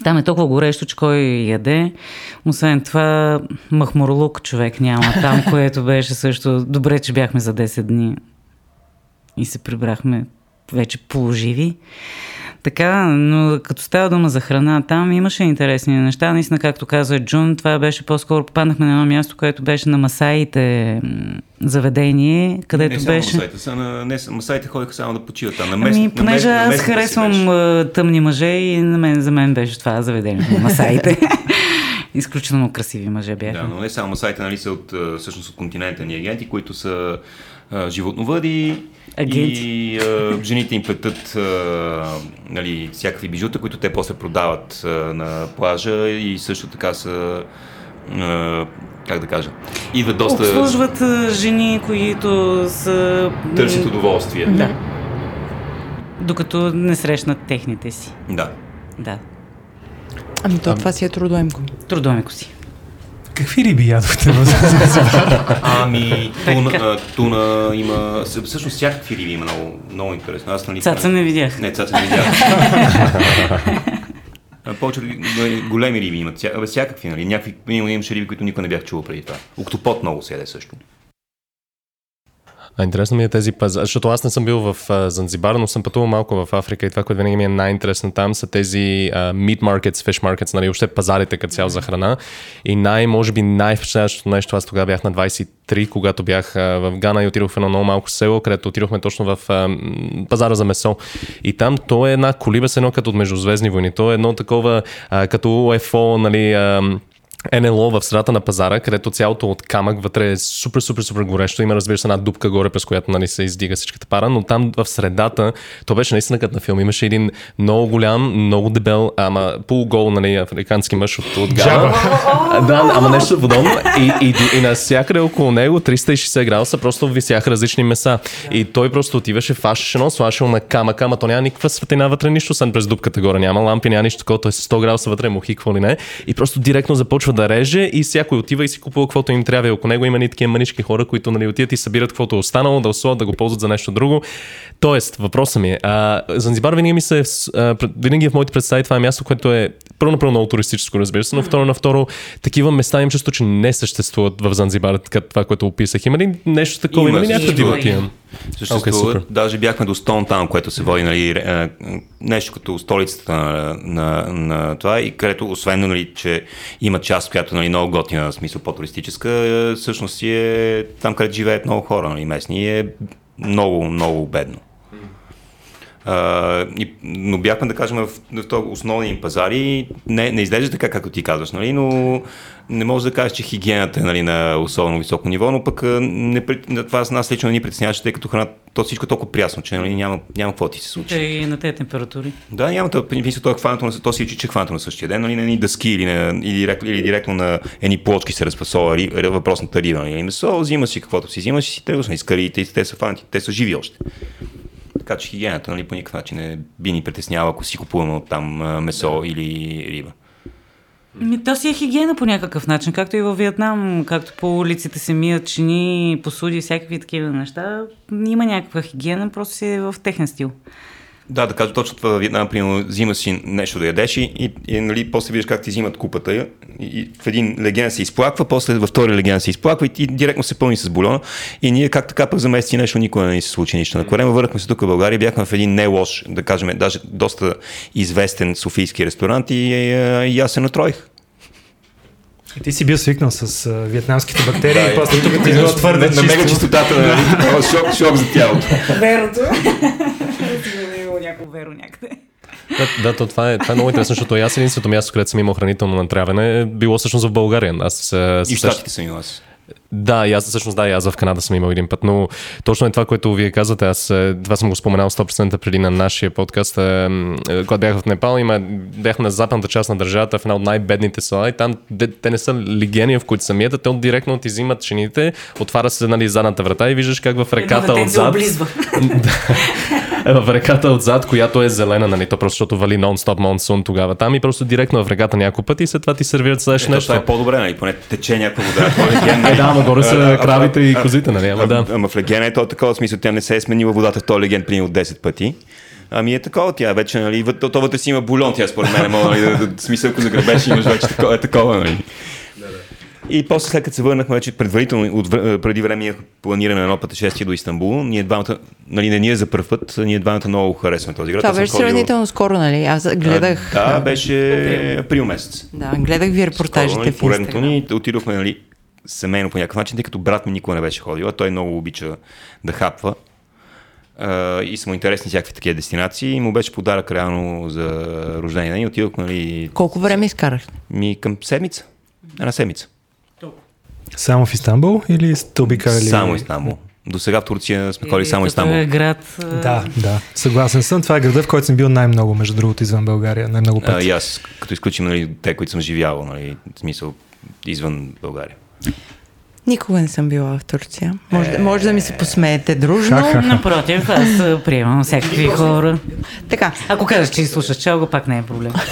там е толкова горещо, че кой яде. Освен това, махмурлук човек няма там, <laughs> което беше също добре, че бяхме за 10 дни и се прибрахме вече положиви. Така, но като става дума за храна, там имаше интересни неща. Наистина, както каза Джун, това беше по-скоро попаднахме на едно място, което беше на Масаите заведение, където
не, не
беше...
Масаите, са на, не, масаите ходиха само да почиват.
А на мест, ами, понеже на аз харесвам тъмни мъже и на мен, за мен беше това заведение на Масаите. <laughs> Изключително красиви мъже бяха.
Да, но не само Масаите, нали са от, всъщност от континента ни агенти, които са а, животновъди Агенти. и а, жените им плетат а, нали, всякакви бижута, които те после продават а, на плажа и също така са а, как да кажа, идват доста...
Обслужват жени, които са...
Търсят удоволствие.
Да. Докато не срещнат техните си.
Да.
Да.
Ами то това си е трудоемко.
Трудоемко си.
Какви риби ядохте в <laughs>
Ами, туна, туна има, всъщност всякакви риби има много, много интересно. Аз,
нали, цаца не видях.
Не, цаца не видях. <laughs> Повече големи риби имат, всякакви, нали? Някакви, имаше риби, които никой не бях чувал преди това. Октопот много се яде също.
А интересно ми е тези пазари, защото аз не съм бил в uh, Занзибар, но съм пътувал малко в Африка и това, което винаги ми е най-интересно там са тези uh, meat markets, fish markets, нали, въобще пазарите като цяло за храна. И най, може би най-впечатляващото нещо, аз тогава бях на 23, когато бях uh, в Гана и отидох в едно много малко село, където отидохме точно в uh, пазара за месо. И там то е една колиба с едно като от Междузвездни войни. То е едно такова uh, като UFO, нали, uh, НЛО в средата на пазара, където цялото от камък вътре е супер, супер, супер горещо. Има, разбира се, една дупка горе, през която нали, се издига всичката пара, но там в средата, то беше наистина като на филм. Имаше един много голям, много дебел, ама полугол, нали, африкански мъж от, от Гана. да, ама нещо подобно. И, и, и, и навсякъде около него 360 градуса просто висяха различни меса. И той просто отиваше, фашеше едно, слашал на камъка, ама то няма никаква светлина вътре, нищо съм през дупката горе, няма лампи, няма нищо такова, той е 100 градуса вътре, му хиква ли не. И просто директно започва да реже и всякой отива и си купува каквото им трябва. И около него има и такива манички хора, които нали, отиват и събират каквото е останало, да освоят, да го ползват за нещо друго. Тоест, въпросът ми е, а, Занзибар винаги ми се, а, винаги е в моите представи това е място, което е първо направо много туристическо, разбира се, но второ на второ, такива места им чувство, че не съществуват в Занзибар, така това, което описах. Има ли нещо такова? Има, има ли някаква дивотия?
Съществуват. Okay, Даже бяхме до Стон Таун, което се води нали, нещо като столицата на, на, на това и където освен, нали, че има част, която нали, много готина, в смисъл по-туристическа, всъщност си е там, където живеят много хора нали, местни е много, много бедно. Uh, и, но бяхме, да кажем, в, в основни им пазари. Не, не изглежда така, както ти казваш, нали? но не може да кажеш, че хигиената е нали, на особено високо ниво, но пък не, това с нас лично не ни притесняваше, тъй като храната, то всичко е толкова прясно, че нали, няма, няма какво ти се случи.
И на тези температури.
Да, няма мисля, то, е хванато на, то си учи, че е хванато на същия ден, нали, на едни дъски или, на, или, директ, или директно на едни плочки се разпасова въпросната риба. Нали, месо, взима си каквото си взимаш и си тръгваш, нали, скарите, те са фанати, те са живи още. Така че хигиената нали, по никакъв начин не би ни притеснява, ако си купуваме от там месо или риба.
Ми, то си е хигиена по някакъв начин, както и във Виетнам, както по улиците се мият чини, посуди, всякакви такива неща. Има някаква хигиена, просто си е в техен стил.
Да, да кажа точно това във Виетнам, примерно, взима си нещо да ядеш и, и, и нали, после виждаш как ти взимат купата и, и в един леген се изплаква, после във втори леген се изплаква и, и директно се пълни с бульона. И ние как така пък за месеци нещо никога не ни се случи нищо. На време върнахме се тук в България, бяхме в един не лош, да кажем, даже доста известен софийски ресторант и, и, и аз се натроих.
И ти си бил свикнал с uh, вьетнамските бактерии да, и после тук ти е твърде
на, на мега чистотата, нали? шок, шок за тялото.
Верото. Веро някъде.
Да, да то това, е, това е много интересно, защото аз единственото място, където съм имал хранително натравяне, е било всъщност в България. Аз,
и в Штатите съм имал аз.
Да, и аз всъщност да, и аз в Канада съм имал един път, но точно е това, което вие казвате. Аз е, това съм го споменал 100% преди на нашия подкаст. Е, е, когато бях в Непал, има, бяхме на западната част на държавата, в една от най-бедните села и там де, те не са легени, в които са мият, те директно ти взимат чините, отваря се нали, задната врата и виждаш как в реката отзад... <laughs> в реката отзад, която е зелена, нали? То просто защото вали нон-стоп монсун тогава там и просто директно в реката няколко пъти и след това ти сервират следващото нещо.
Това е по-добре, нали? Поне тече някаква вода. <laughs>
Е, да, ама горе са кравите и козите, нали? Ама да.
Ама в легена е то такова смисъл, тя не се е сменила водата в този леген при от 10 пъти. Ами е такова, тя вече, нали, то, то вътре си има бульон, тя според мен, мога, нали, да, да, смисъл, ако загребеш, имаш вече такова, е такова, нали. И после след като се върнахме вече предварително, от, преди време планиране на едно пътешествие до Истанбул, ние двамата, нали не ние за първ път, ние двамата много харесваме този град.
Това беше ходил... сравнително скоро, нали? Аз гледах...
А, да, беше април месец.
Да, гледах ви репортажите скоро,
нали, в Поредното ни отидохме, нали, семейно по някакъв начин, тъй като брат ми никога не беше ходил, а той много обича да хапва. Uh, и са му интересни всякакви такива дестинации и му беше подарък реално за рождение ден и отидох, нали...
Колко време изкарахте?
Ми към седмица. Една седмица.
Само в Истанбул или сте обикали?
Само Истанбул. До сега в Турция сме ходили само Истанбул.
Е град.
Да, да. Съгласен съм. Това е града, в който съм бил най-много, между другото, извън България. Най-много пъти.
А, и аз, като изключим нали, те, които съм живял, нали, в смисъл извън България.
Никога не съм била в Турция. Може, е... може да ми се посмеете дружно.
Напротив, аз приемам всякакви хора. Така. Ако кажеш, че слушаш чалго, пак не е проблем. <laughs>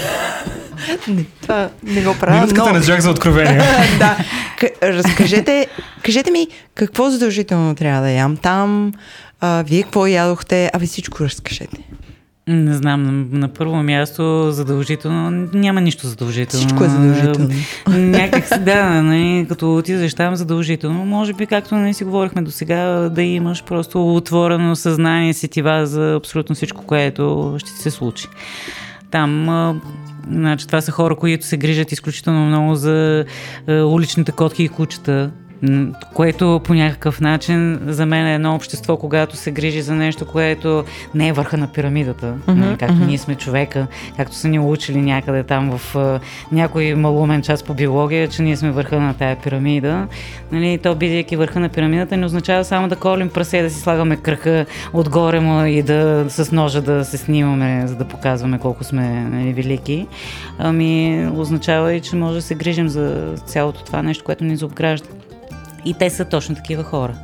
Не, това не го правя.
Минутката но... не чак за откровение. <laughs>
да. К- разкажете, кажете ми какво задължително трябва да ям там, а, вие какво ядохте, а ви всичко разкажете.
Не знам, на първо място задължително, няма нищо задължително.
Всичко е задължително.
Някак да, не, като отидеш там задължително, може би както не си говорихме до сега, да имаш просто отворено съзнание, сетива за абсолютно всичко, което ще се случи. Там Значи, това са хора, които се грижат изключително много за е, уличните котки и кучета което по някакъв начин за мен е едно общество, когато се грижи за нещо, което не е върха на пирамидата, mm-hmm, както mm-hmm. ние сме човека, както са ни учили някъде там в някой малумен час по биология, че ние сме върха на тая пирамида. Нали, то бидейки върха на пирамидата не означава само да колим прасе, да си слагаме кръха отгоре му и да с ножа да се снимаме, за да показваме колко сме нали, велики. Ами означава и, че може да се грижим за цялото това нещо, което ни заобгражда. И те са точно такива хора.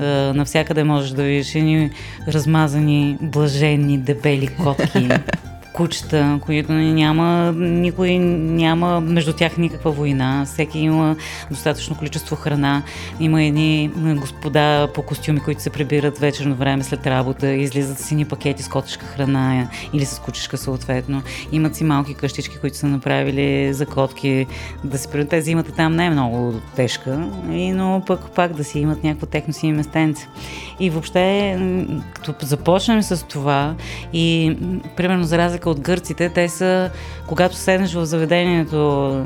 Uh, навсякъде можеш да видиш едни размазани, блажени, дебели котки. <laughs> кучета, които няма, никой няма между тях никаква война. Всеки има достатъчно количество храна. Има едни господа по костюми, които се прибират вечерно време след работа, излизат сини пакети с котешка храна или с кучешка съответно. Имат си малки къщички, които са направили за котки да се приберат. зимата там не е много тежка, но пък пак да си имат някакво техно си местенце. И въобще, като започнем с това и примерно за разлика от гърците, те са, когато седнеш в заведението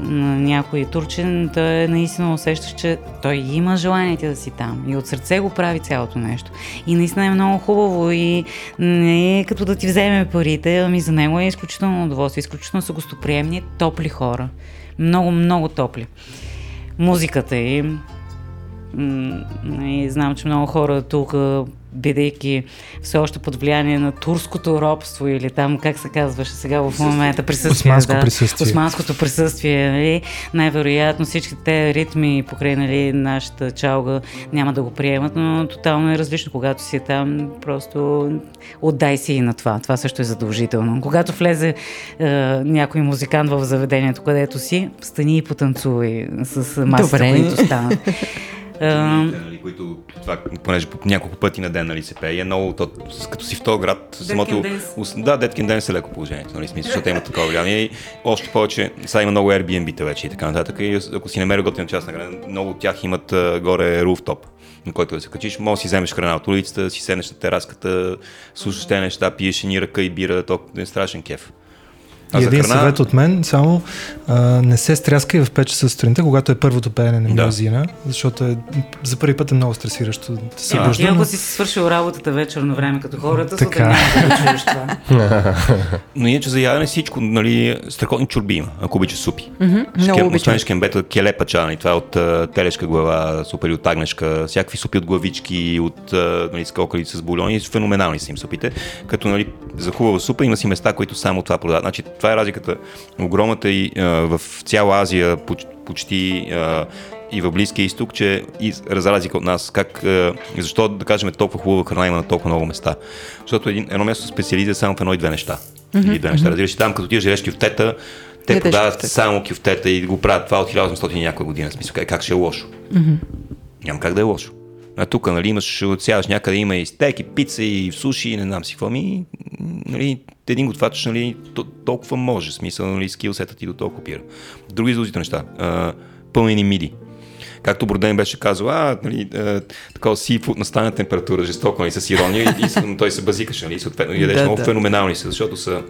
на някой турчин, той наистина усещаш, че той има желание да си там и от сърце го прави цялото нещо. И наистина е много хубаво и не е като да ти вземе парите, ами за него е изключително удоволствие. Изключително са гостоприемни, топли хора. Много, много топли. Музиката им, и знам, че много хора тук бидейки все още под влияние на турското робство или там, как се казваше сега в момента, присъствие.
Османско да, присъствие.
Османското присъствие. Нали? Най-вероятно всички те ритми покрай нали, нашата чалга няма да го приемат, но тотално е различно. Когато си там, просто отдай си и на това. Това също е задължително. Когато влезе е, някой музикант в заведението, където си, стани и потанцувай с масата, които станат. <laughs>
нали, които, това, понеже по няколко пъти на ден нали, се пее, е много, то, като си в този град, самото... Да, Деткин ден е леко положението, нали, смисъл, защото има такова влияние. И още повече, сега има много Airbnb-та вече и така нататък. И ако си намери готина част на града, много от тях имат а, горе руфтоп на който да се качиш, може да си вземеш храна от улицата, си седнеш на тераската, слушаш те неща, пиеш ни ръка и бира, то е страшен кеф.
А и един храна... съвет от мен, само а, не се стряскай в 5 часа сутринта, когато е първото пеене на лимузина, да. защото е, за първи път е много стресиращо да
се да. И ако си свършил работата вечерно време като хората, така. няма да чуеш това. <laughs>
Но иначе за ядене всичко, нали, страхотни чурби има, ако обичаш супи. Mm-hmm. Много обичам. кембета, келепа нали, това е от uh, телешка глава, супер от агнешка, всякакви супи от главички, от нали, скокали с бульони, феноменални са им супите. Като нали, за хубава супа има си места, които само това продават. Значи, това е разликата огромната и а, в цяла Азия, почти а, и в Близкия изток, че и разлика от нас, как, а, защо да кажем толкова хубава храна има на толкова много места. Защото един, едно място специализира само в едно и две неща. Mm-hmm. Или две неща. Разбираш, там като ти живееш кюфтета, те Ядеш продават кюфтета. само кюфтета и го правят това от 1800 някоя година. Смисъл, как ще е лошо? Mm-hmm. Няма как да е лошо. А тук, нали, имаш, отсяваш някъде, има и стейк, и пица, и суши, и не знам си какво ми, нали, един готвач, нали, толкова може, смисъл, нали, скилсетът ти до толкова пира. Други задължителни неща, а, пълнени миди. Както Броден беше казал, а, нали, а, такова сифуд на стана температура, жестоко, нали, с ирония, и, и, той се базикаше, нали, съответно, ядеш да, много да. феноменални са, защото са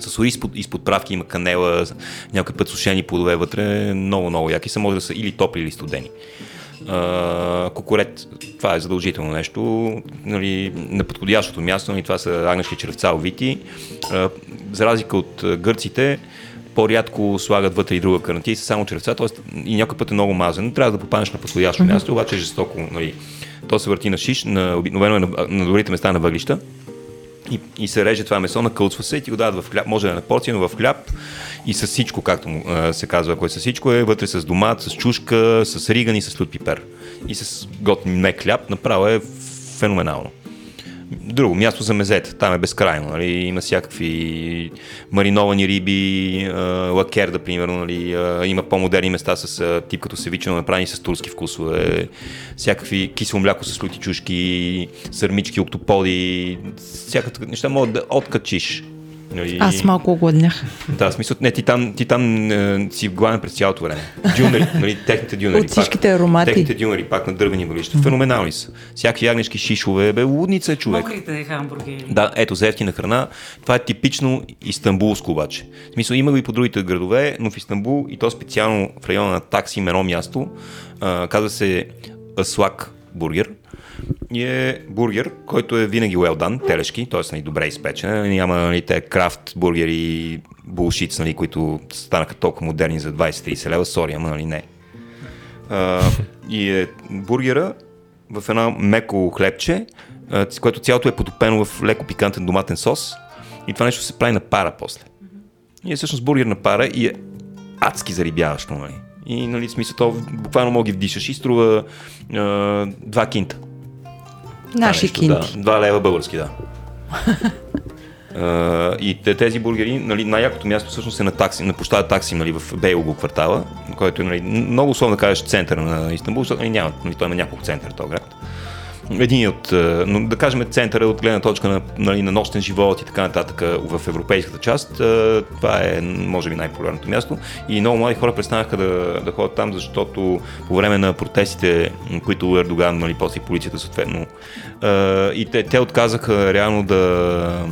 с изпод, изпод правки има канела, някой път сушени плодове вътре, много, много яки са, може да са или топли, или студени кокорет, това е задължително нещо, нали, на подходящото място, нали, това са агнешки червца овити. А, за разлика от гърците, по-рядко слагат вътре и друга са само червца, т.е. и някой път е много мазен. Трябва да попаднеш на подходящо mm-hmm. място, обаче е жестоко. Нали. То се върти на шиш, на, обикновено е на, на добрите места на въглища и, и се реже това месо, накълцва се и ти го дават в хляб, може да е на порция, но в хляб и с всичко, както му се казва, ако е с всичко, е вътре с домат, с чушка, с риган и с лют пипер. И с готин мек хляб, направо е феноменално. Друго място за мезета, там е безкрайно, нали? има всякакви мариновани риби, лакер, да примерно, нали? има по-модерни места с тип като севичено направени с турски вкусове, всякакви кисело мляко с чушки, сърмички, октоподи, всякакви неща могат да откачиш
Нали... Аз малко гладнях.
Да, в смисъл, не, ти там, ти там е, си гладен през цялото време. Дюнери, нали, техните дюнери.
От всичките пак, аромати.
Техните дюнери, пак на дървени въглища. Феноменални са. Всякакви ягнешки шишове, бе, лудница е човек.
Мокрите хамбургери.
Да, ето, за ефтина храна. Това е типично истанбулско обаче. В смисъл, има го и по другите градове, но в Истанбул и то специално в района на такси, едно място, а, казва се Аслак бургер и е бургер, който е винаги well done, телешки, т.е. Нали, добре изпечен. Няма нали, те крафт бургери, булшиц, нали, които станаха толкова модерни за 20-30 лева, сори, ама нали не. А, и е бургера в едно меко хлебче, което цялото е потопено в леко пикантен доматен сос и това нещо се прави на пара после. И е всъщност бургер на пара и е адски зарибяващо, нали. И, нали, смисъл, то буквално мога ги вдишаш и струва а, два кинта.
Наши кинти.
Да, два лева български, да. <laughs> Uh, и тези бургери, нали, най-якото място всъщност е на такси, на площада такси, нали, в Бейлого квартала, който е нали, много условно да кажеш център на Истанбул, защото нали, няма, нали, той има няколко центъра този град един от, но да кажем, центъра от гледна точка на, нали, на нощен живот и така нататък в европейската част, това е, може би, най-популярното място. И много млади хора престанаха да, да ходят там, защото по време на протестите, които Ердоган, нали, после полицията съответно, и те, те отказаха реално да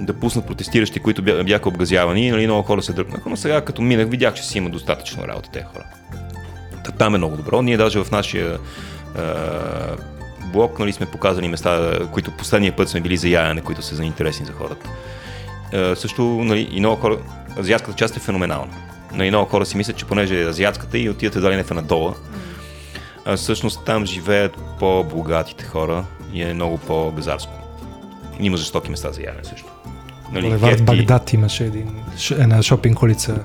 да пуснат протестиращи, които бяха обгазявани. Нали, много хора се дръпнаха, но сега като минах видях, че си има достатъчно работа тези хора. Там е много добро. Ние даже в нашия блог нали, сме показали места, които последния път сме били за яяне, които са за интересни за хората. Е, също нали, и много хора, азиатската част е феноменална. Нали, много хора си мислят, че понеже е азиатската и отиват едва ли не в Анадола, а всъщност там живеят по-богатите хора и е много по-газарско. Има жестоки места за яне също.
Нали, Булевард Багдад имаше един, една шопинг улица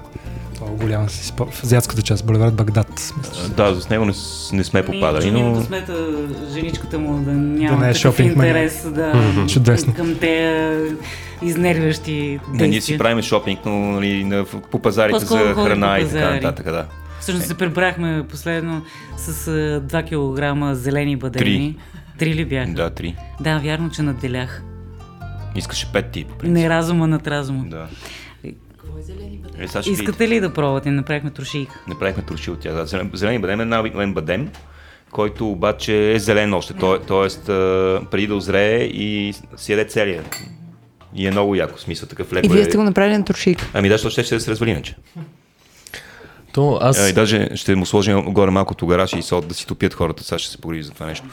много голяма си в азиатската част, Боливард Багдад.
Мисля, да, с него не, не сме ами, попадали, но...
Да смета женичката му да няма да не е шопинг интерес да,
Чудесно.
към те изнервящи действия.
Да, ние си правим шопинг, но нали, по пазарите По-скоро за храна и така нататък, да.
Всъщност се прибрахме последно с 2 кг зелени бадеми. Три. Три ли бяха?
Да, три.
Да, вярно, че надделях.
Искаше пет ти,
по Не разума над разума.
Да.
Е, Искате ли да пробвате? Направихме трошик.
Направихме троши от тях. Зелен, зелени бадем е най-обикновен бадем, който обаче е зелен още. То, тоест, преди да озрее и си яде целия. И е много яко, смисъл такъв леко.
И вие сте го направили на трошик.
Ами да, защото ще, ще се развали иначе.
То аз...
И даже ще му сложим горе малко тогараш и сод да си топят хората. Сега ще се погрижи за това нещо.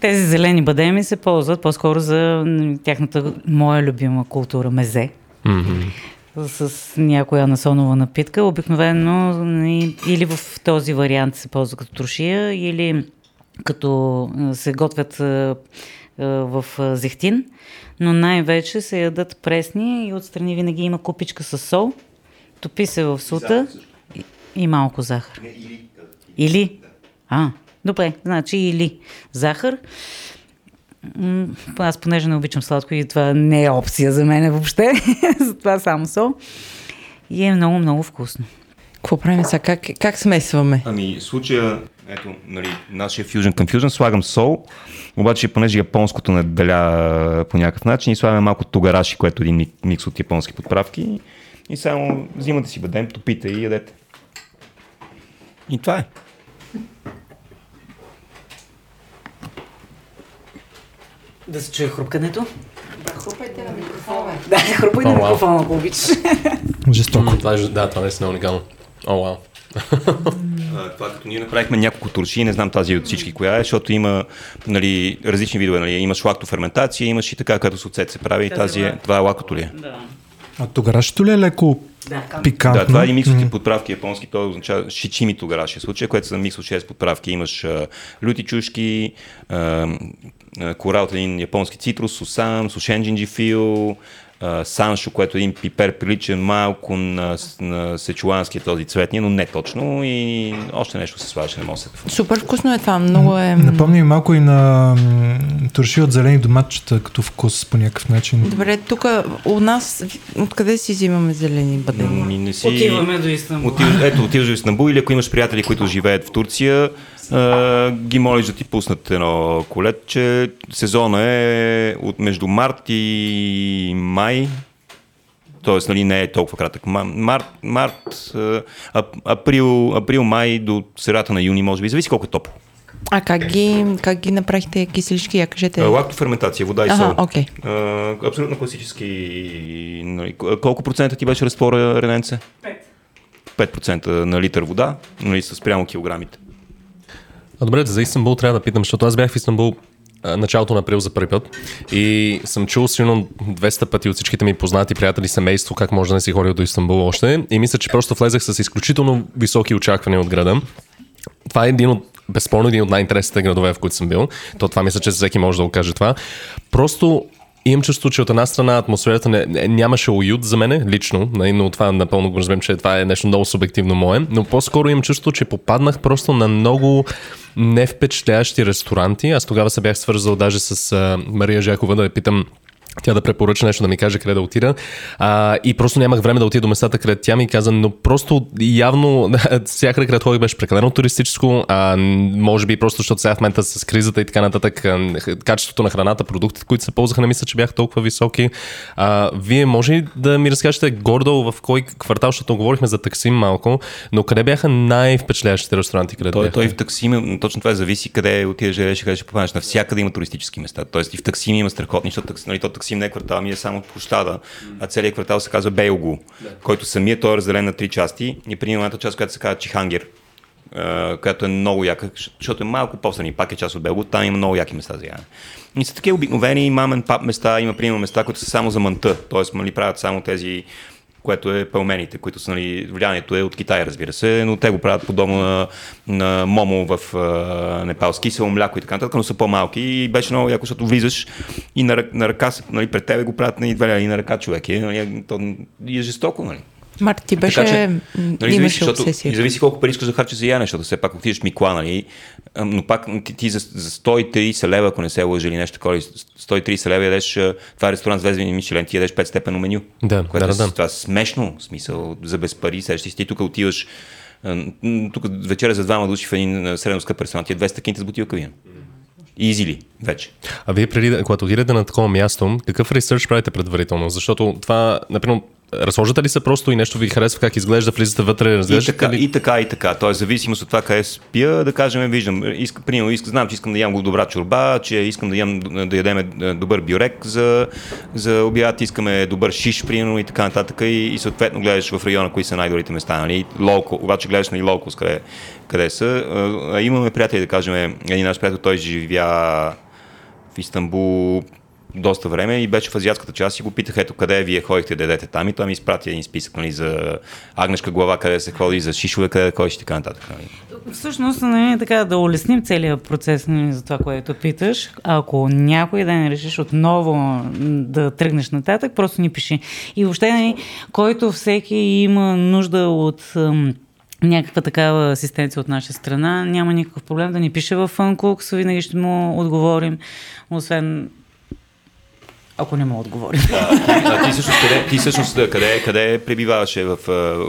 Тези зелени бадеми се ползват по-скоро за тяхната моя любима култура мезе.
Mm-hmm
с някоя насонова напитка. Обикновено или в този вариант се ползва като трошия, или като се готвят в зехтин, но най-вече се ядат пресни и отстрани винаги има купичка с сол, топи се в сута и, и малко захар. Или? А, добре, значи или захар. Аз понеже не обичам сладко и това не е опция за мен въобще, <laughs> затова само сол. И е много, много вкусно.
Какво правим сега? Как, как смесваме?
Ами, случая, ето, нали, нашия Fusion към Fusion слагам сол, обаче понеже японското не деля по някакъв начин и слагаме малко тогараши, което е един микс от японски подправки и само взимате си бадем, топите и ядете. И това е.
Да се чуе хрупкането?
Да, хрупайте на микрофона.
Да, хрупай на микрофона, ако обичаш.
Жестоко.
Това е, да, това наистина е уникално. О, вау. <laughs>
това като ние направихме няколко турши, не знам тази от всички коя е, защото има нали, различни видове. Нали. Имаш лактоферментация, имаш и така, като с оцет се прави. Тази, тази е, това е лакото ли е?
Да.
А тогарашето ли е леко да, пикантно?
Да, това е микс от подправки японски, то означава шичими тогараши в случая, което са микс от 6 подправки. Имаш а, люти чушки, а, кора от един японски цитрус, сусан, сушен джинджифил, саншо, което е един пипер приличен малко на, на сечуанския този цветния, но не точно и още нещо се слагаше, не мога се
Супер вкусно е това, много е...
Напомня ми малко и на турши от зелени доматчета като вкус по някакъв начин.
Добре, тук у нас откъде си взимаме зелени бъдени?
Не си... Отиваме до Истанбул.
Отив... Ето, отиваш до Истанбул или ако имаш приятели, които живеят в Турция, ги молиш да ти пуснат едно колетче. Сезона е от между март и май, Тоест, нали, не е толкова кратък. Март, март април, април, май до средата на юни, може би. Зависи колко е топло.
А как ги, как ги направихте киселички? Я кажете.
Лактоферментация, вода и сол. Ага,
okay.
А, абсолютно класически. Нали, колко процента ти беше разтвора, Рененце? 5. 5% на литър вода, нали, с прямо килограмите.
А добре, за Истанбул трябва да питам, защото аз бях в Истанбул началото на април за първи път и съм чул силно 200 пъти от всичките ми познати приятели, семейство, как може да не си ходил до Истанбул още и мисля, че просто влезах с изключително високи очаквания от града. Това е един от безспорно един от най-интересните градове, в които съм бил. То това мисля, че всеки може да го каже това. Просто Имам чувство, че от една страна атмосферата не, не, нямаше уют за мене, лично, нали, но това напълно го разбирам, че това е нещо много субективно мое, но по-скоро имам чувство, че попаднах просто на много невпечатляващи ресторанти. Аз тогава се бях свързал даже с а, Мария Жакова да я питам тя да препоръча нещо, да ми каже къде да отида. А, и просто нямах време да отида до местата, където тя ми каза, но просто явно <laughs> всяка където ходих беше прекалено туристическо, а, може би просто защото сега в момента с кризата и така нататък, качеството на храната, продуктите, които се ползваха, не мисля, че бяха толкова високи. А, вие може ли да ми разкажете гордо в кой квартал, защото говорихме за Таксим малко, но къде бяха най-впечатляващите ресторанти? Къде
той, той в Таксим, точно това зависи къде отидеш, къде ще попаднеш. Навсякъде има туристически места. Тоест и в Таксим има страхотни, защото нали, то Таксим не квартал, ми е само площада, а целият квартал се казва Бейлгу, да. който самият той е разделен на три части и при едната част, която се казва Чихангер, която е много яка, защото е малко по-страни, пак е част от Белго, там има много яки места за ядене. И са такива обикновени мамен пап места, има примерно места, които са само за манта, т.е. Нали, правят само тези което е пълмените, които са, нали, влиянието е от Китай, разбира се, но те го правят подобно на, на момо в а, непалски, село мляко и така нататък, но са по-малки и беше много яко, защото влизаш и на, на ръка, нали, пред тебе го правят нали, и на ръка човек. И, нали, то, е жестоко, нали.
Марти, ти беше... Така, че, нали,
зависи, защото, зависи колко пари искаш да харчиш за яне, защото все пак отидеш Микла, нали, но пак ти, за, за 130 лева, ако не се лъжи или нещо такова, 130 лева ядеш, това е ресторант с звездени Мишелен, ти ядеш 5 степено меню.
Да,
което
да,
е,
да.
Това е смешно, смисъл, за без пари, сещаш си, ти тук отиваш, тук вечеря за двама души в един средно скъп ресторант, ти е 200 кинта с бутилка вина. Изи ли вече?
А вие преди, когато отидете на такова място, какъв ресърч правите предварително? Защото това, например, разложите ли се просто и нещо ви харесва как изглежда, влизате вътре, разглеждате
и така,
ли?
И така, и така. Тоест, зависимост от това къде спия, да кажем, виждам, иска, примерно, иска, знам, че искам да ям добра чорба, че искам да, ям, да ядем добър бюрек за, за обяд, искаме добър шиш, примерно, и така нататък. И, и съответно гледаш в района, кои са най-добрите места. Нали? Лолко, обаче гледаш на и лолкос, къде, къде са. А, имаме приятели, да кажем, един наш приятел, той живя в Истанбул доста време и беше в азиатската част и го питах, ето къде вие ходихте да там и той ми изпрати един списък нали, за агнешка глава, къде се ходи, за шишове, къде да ходиш и така нататък. Нали.
Всъщност, нали, така, да улесним целият процес нали, за това, което питаш, ако някой ден решиш отново да тръгнеш нататък, просто ни пиши. И въобще, нали, който всеки има нужда от някаква такава асистенция от наша страна, няма никакъв проблем да ни пише в Funcook, винаги ще му отговорим, освен ако не мога да отговоря. <laughs>
А, ти всъщност, къде, ти всъщност къде, къде пребиваваше? В,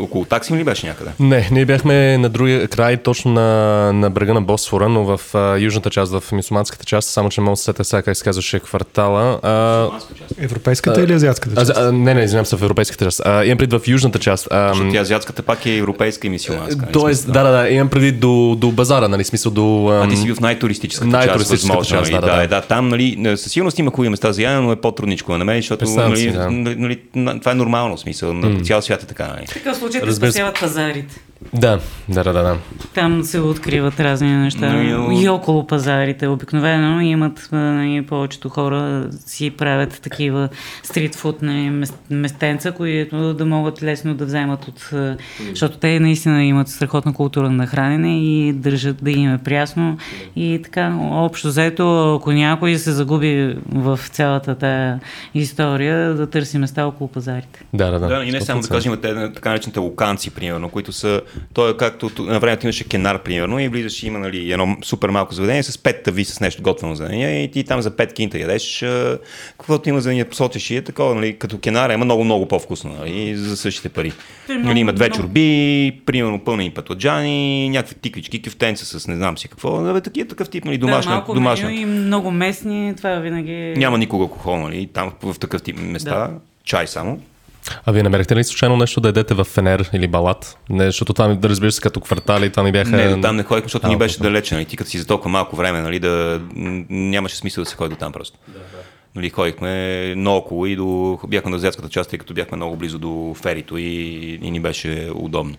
около такси ли беше някъде?
Не, ние бяхме на другия край, точно на, на брега на Босфора, но в а, южната част, в мусулманската част, само че мога да се сетя сега как се казваше квартала. А,
европейската а, или азиатската част?
А, а, не, не, извинявам се, в европейската част. А, имам предвид в южната част. А,
Защото азиатската пак е европейска и мисиоманска.
Тоест, да, да, да, имам предвид до, до базара, нали, смисъл до...
А, а ти си в най-туристическата, най-туристическата част, част,
възможно, да,
да, да, да, там, нали, със сигурност има хубави места за ядене, но е по-трудничко на мен, защото нали, си, да. нали, това е нормално смисъл. На mm. цял свят е така. Нали. В
такъв случай те спасяват пазарите.
Да, да, да, да.
Там се откриват разни неща. Но, и около пазарите. Обикновено имат нали, повечето хора си правят такива стритфуд нали, местенца, които да могат лесно да вземат от... Защото те наистина имат страхотна култура на хранене и държат да им е прясно. И така, общо заето, ако някой се загуби в цялата тая история, да търси места около пазарите.
Да, да, да.
да и не само да кажем, те така наречените локанци, примерно, които са той е както на времето имаше кенар, примерно, и влизаш и има нали, едно супер малко заведение с пет тави с нещо готвено за нея и ти там за пет кинта ядеш. Каквото има за нея посочиш и е такова, нали, като кенар, има много, много по-вкусно нали, за същите пари. Нали, има две чорби, примерно пълнени патоджани, някакви тиквички, кюфтенца с не знам си какво. Нали, такива такъв тип, нали, домашна. Да,
домашна. и много местни, това винаги.
Няма никога алкохол, нали, там в такъв тип места. Да. Чай само.
А вие намерихте ли случайно нещо да едете в Фенер или Балат? Не, защото това ми, да разбира се, като квартали, това ми бяха...
Не, там не ходихме, защото а, ни беше далече, нали? Ти като си за толкова малко време, нали, да... нямаше смисъл да се ходи до там просто. Да, да. Нали, ходихме наоколо и до... бяхме на азиатската част, тъй като бяхме много близо до ферито и, и ни беше удобно.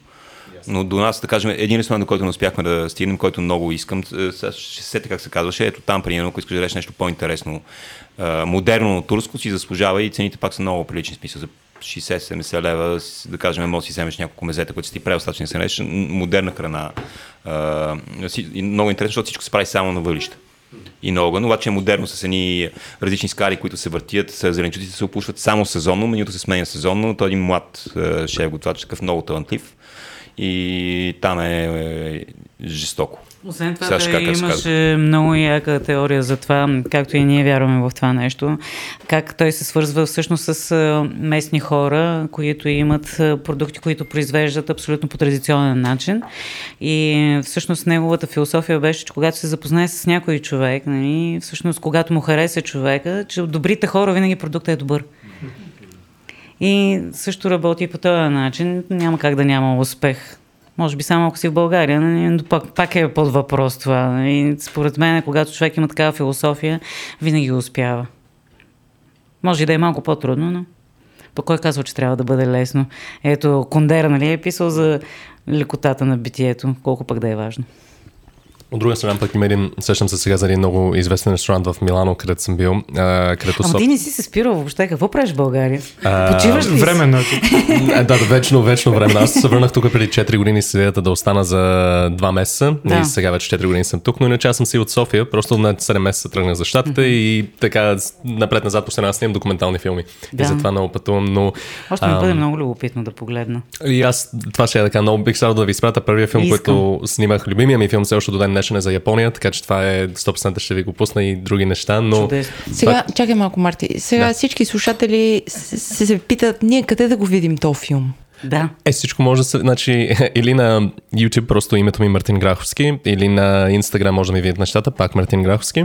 Но до нас, да кажем, един ресторант, до който не успяхме да стигнем, който много искам, е, ще сете как се казваше, ето там, примерно, ако искаш да нещо по-интересно, модерно турско, си заслужава и цените пак са много прилични, смисъл за 60-70 лева, да кажем, може да си вземеш няколко мезета, които си ти предостатъчно се нарече, модерна храна. А, много интересно, защото всичко се прави само на въглища и на огън, обаче е модерно с едни различни скари, които се въртят, зеленчуците се опушват само сезонно, менюто се сменя сезонно, той е един млад шеф готвач, такъв много талантлив и там е, е жестоко.
Освен това, да имаше много яка теория за това, както и ние вярваме в това нещо, как той се свързва всъщност с местни хора, които имат продукти, които произвеждат абсолютно по традиционен начин. И всъщност неговата философия беше, че когато се запознае с някой човек, нали, всъщност когато му хареса човека, че от добрите хора винаги продуктът е добър. И също работи по този начин. Няма как да няма успех може би само ако си в България, но пак, пак е под въпрос това. И според мен, когато човек има такава философия, винаги успява. Може и да е малко по-трудно, но по кой казва, че трябва да бъде лесно? Ето, Кондера, нали, е писал за лекотата на битието, колко пък да е важно.
От друга страна пък има един, сещам се сега за един много известен ресторант в Милано, където съм бил. А, където
Ама ти не си се спирал въобще. Какво правиш в България? А, Почиваш ли
Временно. <laughs>
да, да, вечно, вечно време. Аз се върнах тук преди 4 години с идеята да остана за 2 месеца. Да. И сега вече 4 години съм тук, но иначе аз съм си от София. Просто на 7 месеца тръгнах за щатите mm-hmm. и така напред-назад по аз снимам документални филми. Да. И затова много пътувам. Но,
Още ми бъде много любопитно да погледна.
И аз това ще е така. Много бих да ви изпратя първия филм, Искам. който снимах. Любимия ми филм все още до ден днешен е за Япония, така че това е 100% ще ви го пусна и други неща, но... Чудесно.
Сега, това... чакай малко, Марти. Сега да. всички слушатели се, се, се питат, ние къде да го видим този филм?
Да.
Е, всичко може да се, значи, <laughs> или на YouTube просто името ми Мартин Граховски, или на Instagram може да ми видят нещата, пак Мартин Граховски.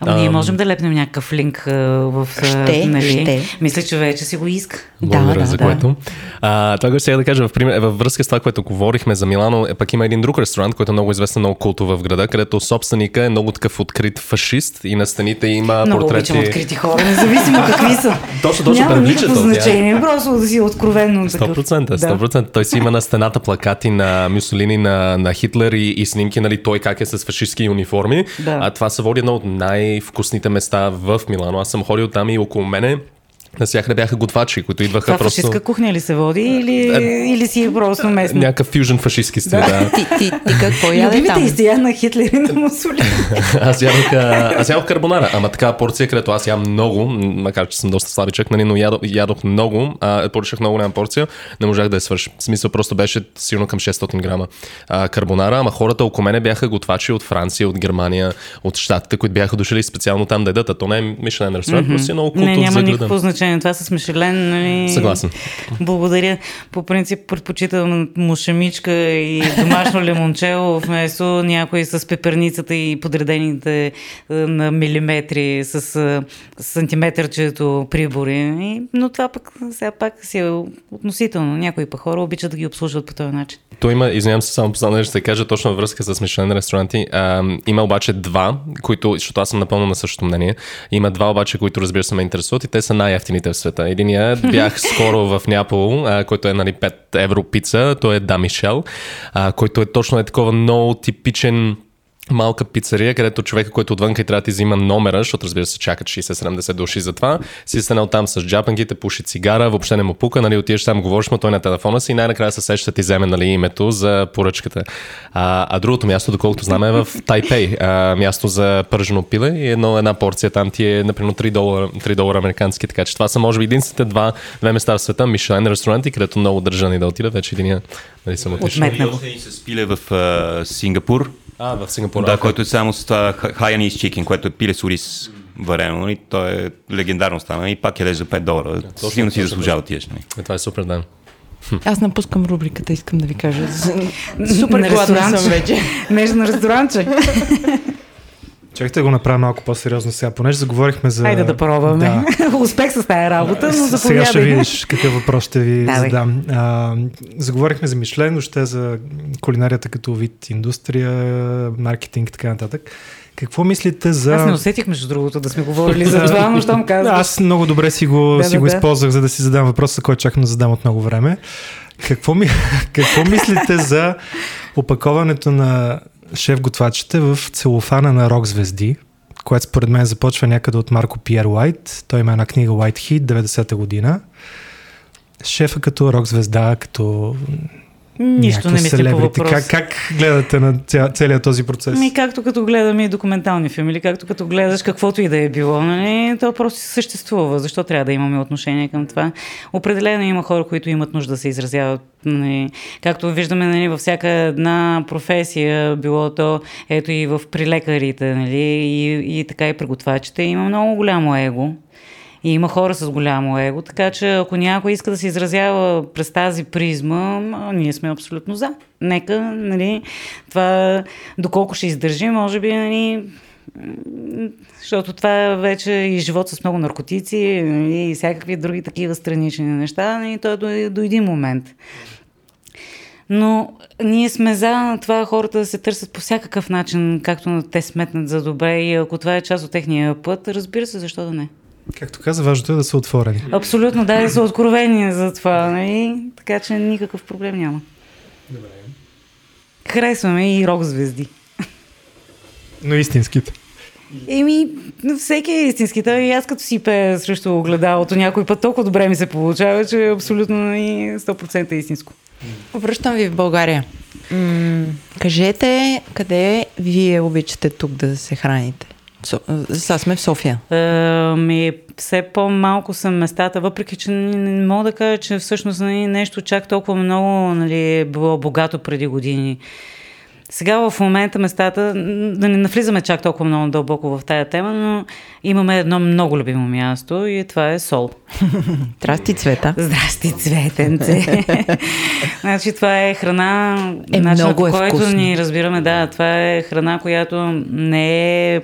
Ама ние можем да лепнем някакъв линк в...
Ще, нали? ще.
Мисля, че вече си го иска.
Благодаря
да,
за
да,
което. А, това, което сега да кажа, в пример, във връзка с това, което говорихме за Милано, е, пък има един друг ресторант, който е много известен, много култов в града, където собственика е много такъв открит фашист и на стените има
много
портрети.
Много открити хора, независимо какви са. <laughs>
точно, точно,
Няма никакво значение, просто да си откровенно
100%, 100%. Да. Той си има на стената плакати на Мюсолини, на, на Хитлер и, и снимки, нали, той как е с фашистски униформи. Да. А това се води едно от най-вкусните места в Милано. Аз съм ходил там и около мене Насякъде бяха готвачи, които идваха
Това
просто...
фашистска кухня ли се води или, а, или си е просто местно?
Някакъв фюжен фашистски стил, да. да.
ти, ти, ти какво яде
там? изтия на Хитлер и на Мусолини. <laughs>
аз ядох, аз ядох карбонара, ама така порция, където аз ям много, макар че съм доста слабичък, нали, но ядох, ядох много, а, поръчах много голяма порция, не можах да я свърша. В смисъл просто беше силно към 600 грама а, карбонара, ама хората около мене бяха готвачи от Франция, от Германия, от Штатите, които бяха дошли специално там да ядат, а то не е Мишлен ресторант, mm-hmm. просто е много културно.
Не, няма никакво значение. Това с Мишелен. Нали...
Съгласен.
Благодаря. По принцип предпочитам мушемичка и домашно лимончело вместо някой с пеперницата и подредените е, на милиметри с е, сантиметърчето прибори. Но това пък сега пак си е относително. Някои па хора обичат да ги обслужват по този начин.
То има, извинявам се, само последно ще кажа точно във връзка с Мишлен ресторанти. А, има обаче два, които, защото аз съм напълно на същото мнение, има два обаче, които разбира се ме интересуват и те са най-ефтините в света. Единия бях скоро в Няпол, а, който е нали, 5 евро пица, той е Да Мишел, а, който е точно е такова много типичен малка пицария, където човека, който отвънка и трябва да ти взима номера, защото разбира се чакат 60-70 души за това, си станал там с джапанките, пуши цигара, въобще не му пука, нали, отиваш там, говориш му той на телефона си и най-накрая се сеща ти вземе нали, името за поръчката. А, а другото място, доколкото знаме, е в Тайпей, а, място за пържено пиле и едно, една порция там ти е, например, 3 долара, 3 долара американски, така че това са може би единствените два, две места в света, Мишлен ресторанти, където много държани да отида, вече един нали, съм отишъл.
Отметнало. се пиле в uh, Сингапур,
а, в Сингапур.
Да, който е само с това Hayanese Chicken, което е пиле с ориз варено, и нали? то е легендарно стана и пак е за 5 долара. Да, Силно си заслужава да тиеш. Нали?
Е, това е супер, да. <laughs>
Аз напускам рубриката, искам да ви кажа. Супер гладна съм вече.
Нещо на ресторанче. <laughs>
Чакайте да го направя малко по-сериозно сега, понеже заговорихме за...
Хайде да пробваме. Да. <laughs> Успех с тази работа, но заповядай.
Сега ще видиш какъв въпрос ще ви Давай. задам. А, заговорихме за Мишлен, още за кулинарията като вид индустрия, маркетинг и така нататък. Какво мислите за...
Аз не усетих, между другото, да сме говорили за това, но щом <laughs> казваш.
Аз много добре си го, да, си да, го да. използвах, за да си задам въпроса, който чакам да задам от много време. Какво, ми... <laughs> Какво мислите за опаковането на шеф-готвачите в целофана на рок звезди, което според мен започва някъде от Марко Пиер Уайт. Той има една книга White Heat, 90-та година. Шефа като рок звезда, като
Нищо не мисля по въпрос.
Как, как гледате на ця, целият този процес?
Ми, както като гледаме и документални филми, или както като гледаш каквото и да е било, нали, то просто съществува. Защо трябва да имаме отношение към това? Определено има хора, които имат нужда да се изразяват. Нали, както виждаме нали, във всяка една професия, било то ето и в прилекарите, нали, и, и така и приготвачите, има много голямо его. И има хора с голямо его, така че ако някой иска да се изразява през тази призма, ние сме абсолютно за. Нека, нали, това доколко ще издържи, може би, нали, защото това вече е и живот с много наркотици нали, и всякакви други такива странични неща, и нали, то е до, до един момент. Но ние сме за това хората да се търсят по всякакъв начин, както те сметнат за добре и ако това е част от техния път, разбира се, защо да не.
Както каза, важното е да са отворени.
Абсолютно, да, да са откровени за това. Нали? Така че никакъв проблем няма. Добре. Харесваме и рок звезди.
Но истинските.
Еми, всеки е истински. Той и аз като си пея срещу огледалото някой път толкова добре ми се получава, че е абсолютно и 100% истинско.
Връщам ви в България. М- кажете, къде вие обичате тук да се храните? Сега сме в София.
А, ми, все по-малко са местата, въпреки че не мога да кажа, че всъщност нещо чак толкова много нали, е било богато преди години. Сега в момента местата, да не навлизаме чак толкова много дълбоко в тая тема, но имаме едно много любимо място и това е Сол. <laughs>
Здрасти, Цвета.
Здрасти, Цветенце. <laughs> значи това е храна, е, много е който вкусно. ни разбираме, да, това е храна, която не е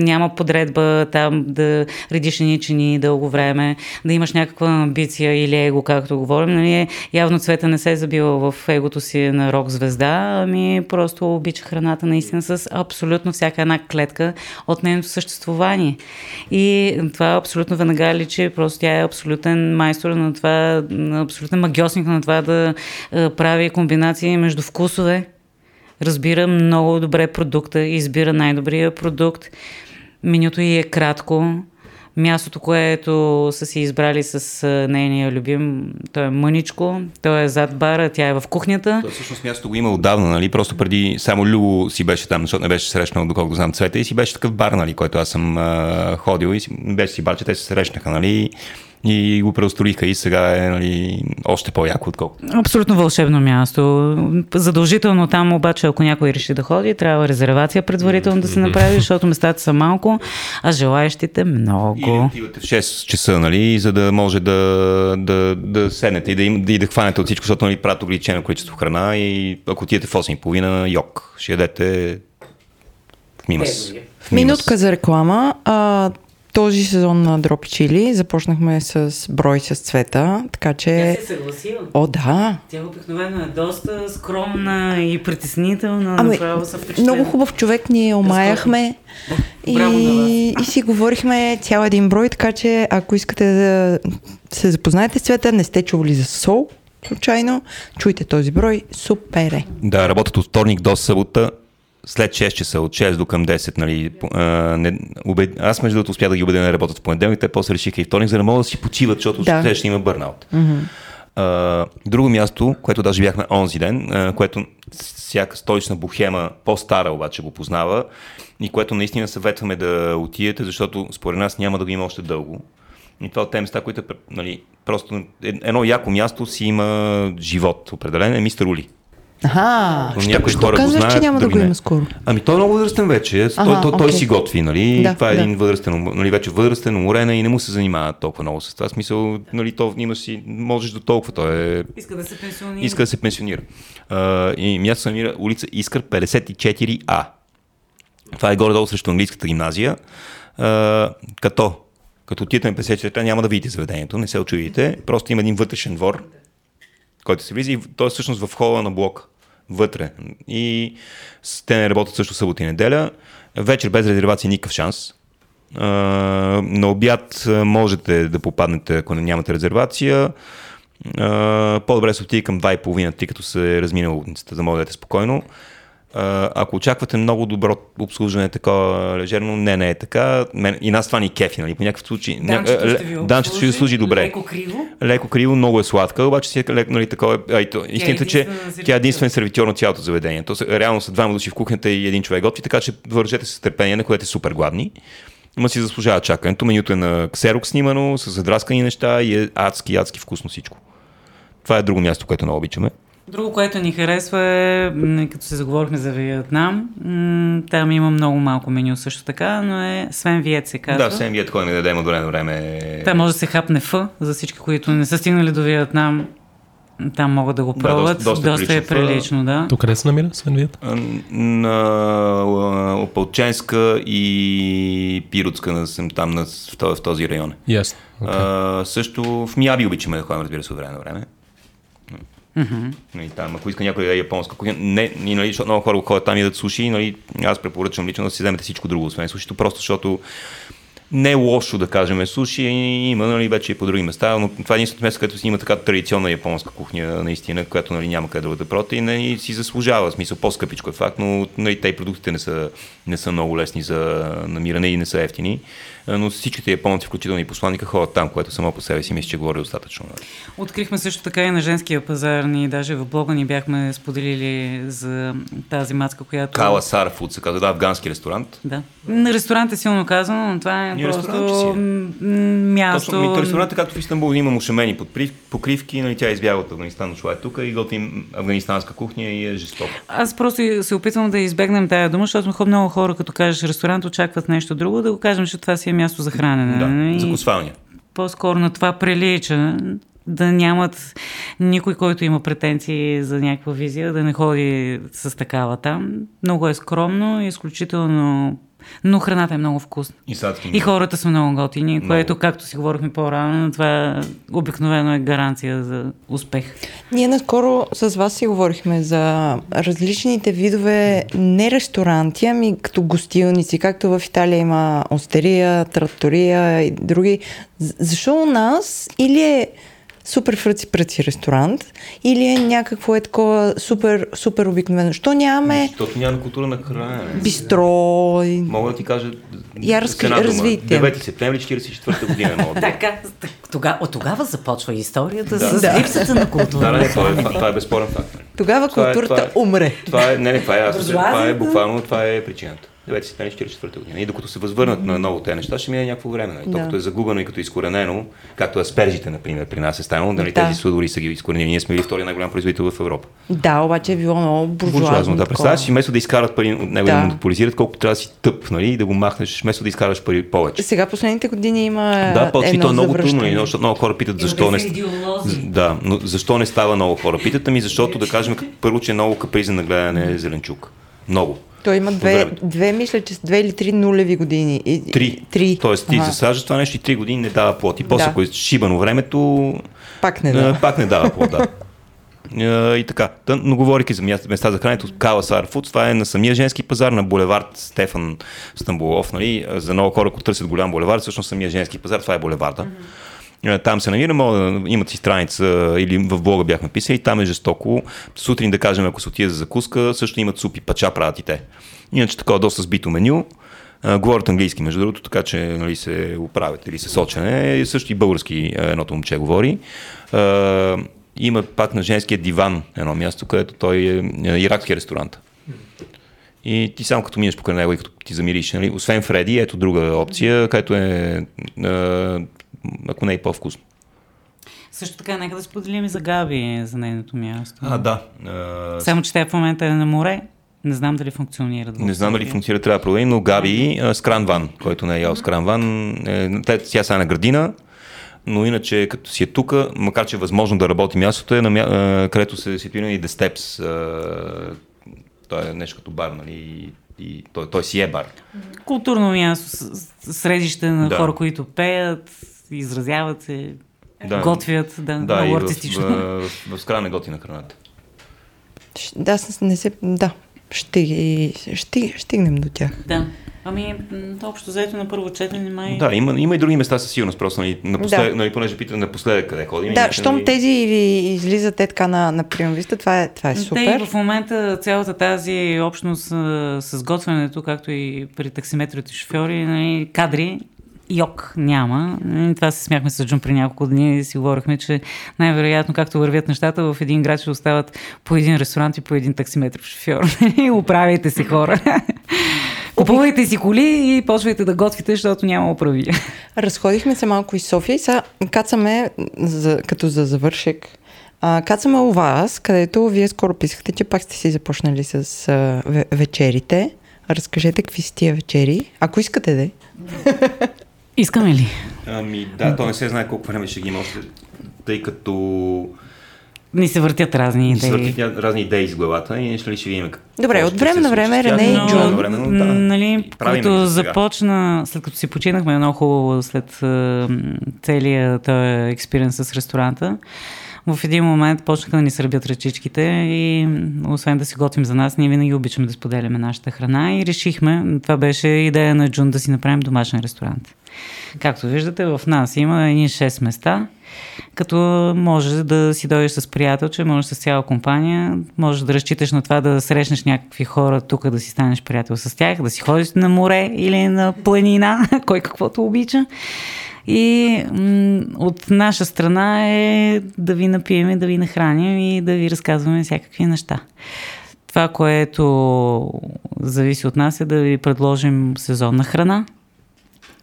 няма подредба там да редиш ничени дълго време, да имаш някаква амбиция или его, както говорим. Нали, явно цвета не се е забила в егото си на рок звезда, ами просто обича храната наистина с абсолютно всяка една клетка от нейното съществувание. И това абсолютно веднага личи, просто тя е абсолютен майстор на това, абсолютен магиосник на това да прави комбинации между вкусове, разбира много добре продукта, избира най-добрия продукт Менюто и е кратко. Мястото, което са си избрали с нейния любим, то е мъничко, той е зад бара, тя е в кухнята.
То всъщност мястото го има отдавна, нали? Просто преди само Любо си беше там, защото не беше срещнал, доколкото знам цвета, и си беше такъв бар, нали, който аз съм а, ходил и си, беше си бар, че те се срещнаха, нали? И го преустроиха и сега е нали, още по-яко отколкото.
Абсолютно вълшебно място. Задължително там обаче, ако някой реши да ходи, трябва резервация предварително да се направи, защото местата са малко, а желаящите много.
И отивате в 6 часа, нали, за да може да, да, да седнете и да, им, да, и да хванете от всичко, защото нали, правят ограничено количество храна и ако отидете в 8.30 йог, ще ядете в мимас.
Минутка за реклама. А, този сезон на Дропи Чили започнахме с брой с цвета, така че...
Тя се съгласила.
О, да.
Тя обикновено е доста скромна и притеснителна. Ами, направо са
много хубав човек, ние омаяхме и, и си говорихме цял един брой, така че ако искате да се запознаете с цвета, не сте чували за сол, случайно, чуйте този брой, супер е.
Да, работят от вторник до събота след 6 часа, от 6 до към 10, нали, а, не, убед... аз между другото успях да ги убедя да работят в понеделник, те после решиха и вторник, за да могат да си почиват, защото да. ще има бърнаут. Mm-hmm. А, друго място, което даже бяхме онзи ден, а, което всяка столична бухема, по-стара обаче го познава и което наистина съветваме да отидете, защото според нас няма да го има още дълго. И това от тези места, които нали, просто едно яко място си има живот определен е мистер Ули.
Ага, но някои хора казваш, го знаят, че няма да го има скоро?
Ами той е много възрастен вече. Ага, той, той, той си готви, нали? Да, това е да. един възрастен, нали, вече възрастен, уморен и не му се занимава толкова много с това. Смисъл, нали, то има си, можеш до толкова. Той
е... Иска да се пенсионира.
Иска да се пенсионира. А, и място се намира улица Искър 54А. Това е горе-долу срещу английската гимназия. А, като като отидете на 54 няма да видите заведението, не се очудите. Просто има един вътрешен двор, който се влиза и той е всъщност в хола на блок вътре. И те не работят също събота и неделя. Вечер без резервация никакъв шанс. на обяд можете да попаднете, ако не нямате резервация. по-добре се отиде към 2.30, тъй като се е размина улицата, да може да спокойно. Ако очаквате много добро обслужване, такова лежерно, не, не е така. Мен, и нас това ни кефи, нали? По някакъв случай.
Данчето
ще ви служи добре.
Леко криво.
Леко криво, много е сладка, обаче си е леко, нали, такова. А, то, истината, че тя е единствен сервитьор на цялото заведение. То реално са двама души в кухнята и един човек готви, така че вържете се с търпение, на което е супер гладни. Ма си заслужава чакането. Менюто е на ксерок снимано, с задраскани неща и е адски, адски вкусно всичко. Това е друго място, което много обичаме.
Друго, което ни харесва е, като се заговорихме за Виетнам, там има много малко меню също така, но е Свен Виет се казва.
Да, Свен Виет, кой ми дадем от време време.
Там може да се хапне Ф, за всички, които не са стигнали до Виетнам. Там могат да го пробват. Да, доста, доста, доста е прилично, да.
Тук къде се намира Свен Виет?
На Опалченска и Пиротска, съм там на, в, в този район.
Yes.
Okay. А, също в Мияби обичаме да ходим, разбира се, от време на време.
Mm-hmm.
Нали, там, ако иска някой да е японска кухня, не, и, нали, защото много хора ходят там и да суши, нали, аз препоръчвам лично да си вземете всичко друго, освен сушито, просто защото не е лошо да кажем суши, има нали, вече и по други места, но това е единственото место, където си има така традиционна японска кухня, наистина, която нали, няма къде да проти и нали, си заслужава, в смисъл по-скъпичко е факт, но нали, те продуктите не са, не са много лесни за намиране и не са ефтини но всичките японци, включително и посланника, ходят там, което само по себе си мисля, че говори достатъчно.
Открихме също така и на женския пазар. Ние даже в блога ни бяхме споделили за тази мацка, която...
Кала Сар Фуд се казва, да, афгански ресторант.
Да. Ресторант е силно казано, но това е Ние просто е. място...
Точно, ресторант, както в Истанбул, има мушемени покривки, нали, тя е избяга от Афганистан, дошла е тук и готвим афганистанска кухня и е жестоко.
Аз просто се опитвам да избегнем тая дума, защото много хора, като кажеш ресторант, очакват нещо друго, да го кажем, че това си е място за хранене.
Да,
нали?
за косвалния.
По-скоро на това прилича да нямат никой, който има претенции за някаква визия, да не ходи с такава там. Много е скромно изключително но храната е много вкусна.
И, сладки,
и хората са много готини, много. което, както си говорихме по-рано, това обикновено е гаранция за успех.
Ние наскоро с вас си говорихме за различните видове не ресторанти, ами като гостилници, както в Италия има остерия, траттория и други. Защо у нас или е супер фръци пръци ресторант или е някакво е такова супер, супер обикновено. Що нямаме...
Защото няма култура на хранене.
Бистро.
Мога да ти кажа
Я развитие.
9 септември 44 година. Мога <laughs>
така, тогава, от тогава започва историята да. с липсата на култура.
Да, не, това, е, това е безспорен факт.
Тогава културата това е, това е, умре.
Това е, не, не, това е, аз, това е буквално, това е причината. 9 септември 44 година. И докато се възвърнат на ново тези неща, ще мине някакво време. Нали? Да. Е загубено и като изкоренено, както аспержите, например, при нас е станало, нали, да. тези судори са ги изкоренени. Ние сме били втория най-голям производител в Европа.
Да, обаче е било много буржуазно.
Да, представяш си, вместо да изкарат пари от него да, да монополизират, колко трябва да си тъп, нали, и да го махнеш, вместо да изкараш пари повече.
Сега последните години има.
Да, почти то е много трудно, нали, защото много хора питат защо не. Да, но защо не става много хора? Питат ми, защото да кажем първо, че е много капризен на гледане зеленчук. Много.
Той има две, две, мисля, че с две или три нулеви години. И,
три. три. Тоест ти ага. засаждаш това нещо и три години не дава плод. И после, да. ако е шибано времето,
пак не дава,
пак не дава плод, да. <laughs> и така. но говорики за места за храненето, Кала Сар Фудс, това е на самия женски пазар, на булевард Стефан Стамбулов. Нали? За много хора, които търсят голям булевард, всъщност самия женски пазар, това е булеварда. Mm-hmm там се намира, да имат си страница или в блога бяхме писали, там е жестоко. Сутрин, да кажем, ако се отиде за закуска, също имат супи, пача правят и те. Иначе такова доста сбито меню. говорят английски, между другото, така че нали, се оправят или се сочене. Също и български едното момче говори. има пак на женския диван едно място, където той е, е иракски ресторант. И ти само като минеш покрай него и като ти замириш, нали? освен Фреди, ето друга опция, където е ако не е по-вкусно.
Също така, нека да споделим и за Габи, за нейното място.
А, да.
А... Само, че тя в момента е на море. Не знам дали функционира.
Не знам дали функционира, трябва да проверим, но Габи с кранван, който не е ял с кранван, е, тя сега е на градина, но иначе като си е тук, макар че е възможно да работи мястото, е на мя... където се ситуира и The Steps. той е нещо като бар, нали? И той, той си е бар.
Културно място, средище на да. хора, които пеят, изразяват се, да. готвят, да,
да много артистично. В, в, в, в, в на готина храната.
Да, не се... Да. ще, ще стигнем до тях.
Да. Ами, общо заето на първо четене май...
Да, има, има и други места със сигурност, просто нали, напослед, да. нали, понеже питам напоследък къде ходим.
Да, щом нали... тези излизат е така на, на приемвиста, това е, това е супер.
Те в момента цялата тази общност с готвенето, както и при таксиметрите шофьори, нали, кадри, йок няма. Това се смяхме с Джун при няколко дни и си говорихме, че най-вероятно, както вървят нещата, в един град ще остават по един ресторант и по един таксиметров шофьор. <laughs> Управяйте се хора. <laughs> Купувайте си коли и почвайте да готвите, защото няма оправи. <laughs>
Разходихме се малко из София и сега кацаме, за, като за завършек, а, кацаме у вас, където вие скоро писахте, че пак сте си започнали с а, вечерите. Разкажете какви са тия вечери, ако искате да.
Искаме ли?
Ами да, то не се знае колко време ще ги има още, тъй като
ни се въртят разни идеи. Ни се
въртят разни идеи из главата и ще ли ще видим
Добре, от време на време Рене и Джон.
Да, нали, като започна, след като си починахме много хубаво след целият този експириенс с ресторанта, в един момент почнаха да ни сърбят ръчичките и освен да си готвим за нас, ние винаги обичаме да споделяме нашата храна и решихме, това беше идея на Джун да си направим домашен ресторант. Както виждате, в нас има едни 6 места, като може да си дойдеш с приятелче, може с цяла компания, може да разчиташ на това да срещнеш някакви хора тук, да си станеш приятел с тях, да си ходиш на море или на планина, <laughs> кой каквото обича. И м- от наша страна е да ви напием, да ви нахраним и да ви разказваме всякакви неща. Това, което зависи от нас е да ви предложим сезонна храна.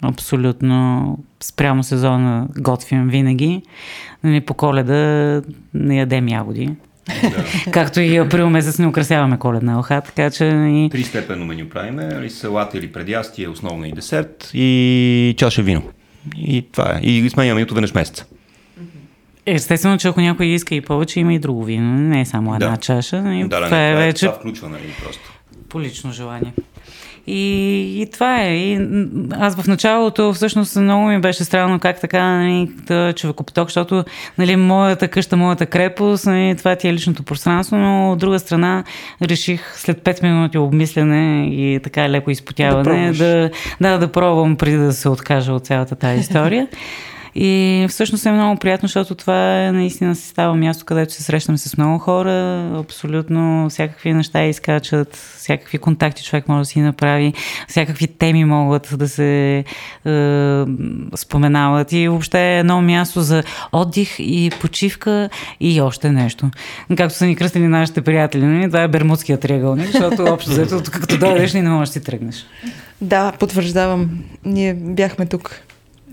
Абсолютно спрямо сезона готвим винаги. Нали, по коледа не ядем ягоди. Да. <laughs> Както и април месец не украсяваме коледна оха, така че... И...
Тристепенно меню правиме, или салат или предястие, основно и десерт и чаша вино. И това е. И сменяме ито веднъж месеца.
Естествено, че ако някой иска и повече, има и друго вино. Не е само една да. чаша. И
да, това не, е вече... Това включва, нали, просто.
По лично желание. И, и това е. И аз в началото всъщност много ми беше странно как така нали, човекопоток, защото нали, моята къща, моята крепост, нали, това ти е личното пространство, но от друга страна реших след 5 минути обмислене и така леко изпотяване да, да, да, да пробвам преди да се откажа от цялата тази история. <laughs> И всъщност е много приятно, защото това е наистина се става място, където се срещаме с много хора, абсолютно всякакви неща изкачат, всякакви контакти човек може да си направи, всякакви теми могат да се е, споменават и въобще е едно място за отдих и почивка и още нещо. Както са ни кръстили нашите приятели? Нали? това е Бермудския триъгълник, защото общо взето, като дойдеш не можеш да си тръгнеш.
Да, потвърждавам. Ние бяхме тук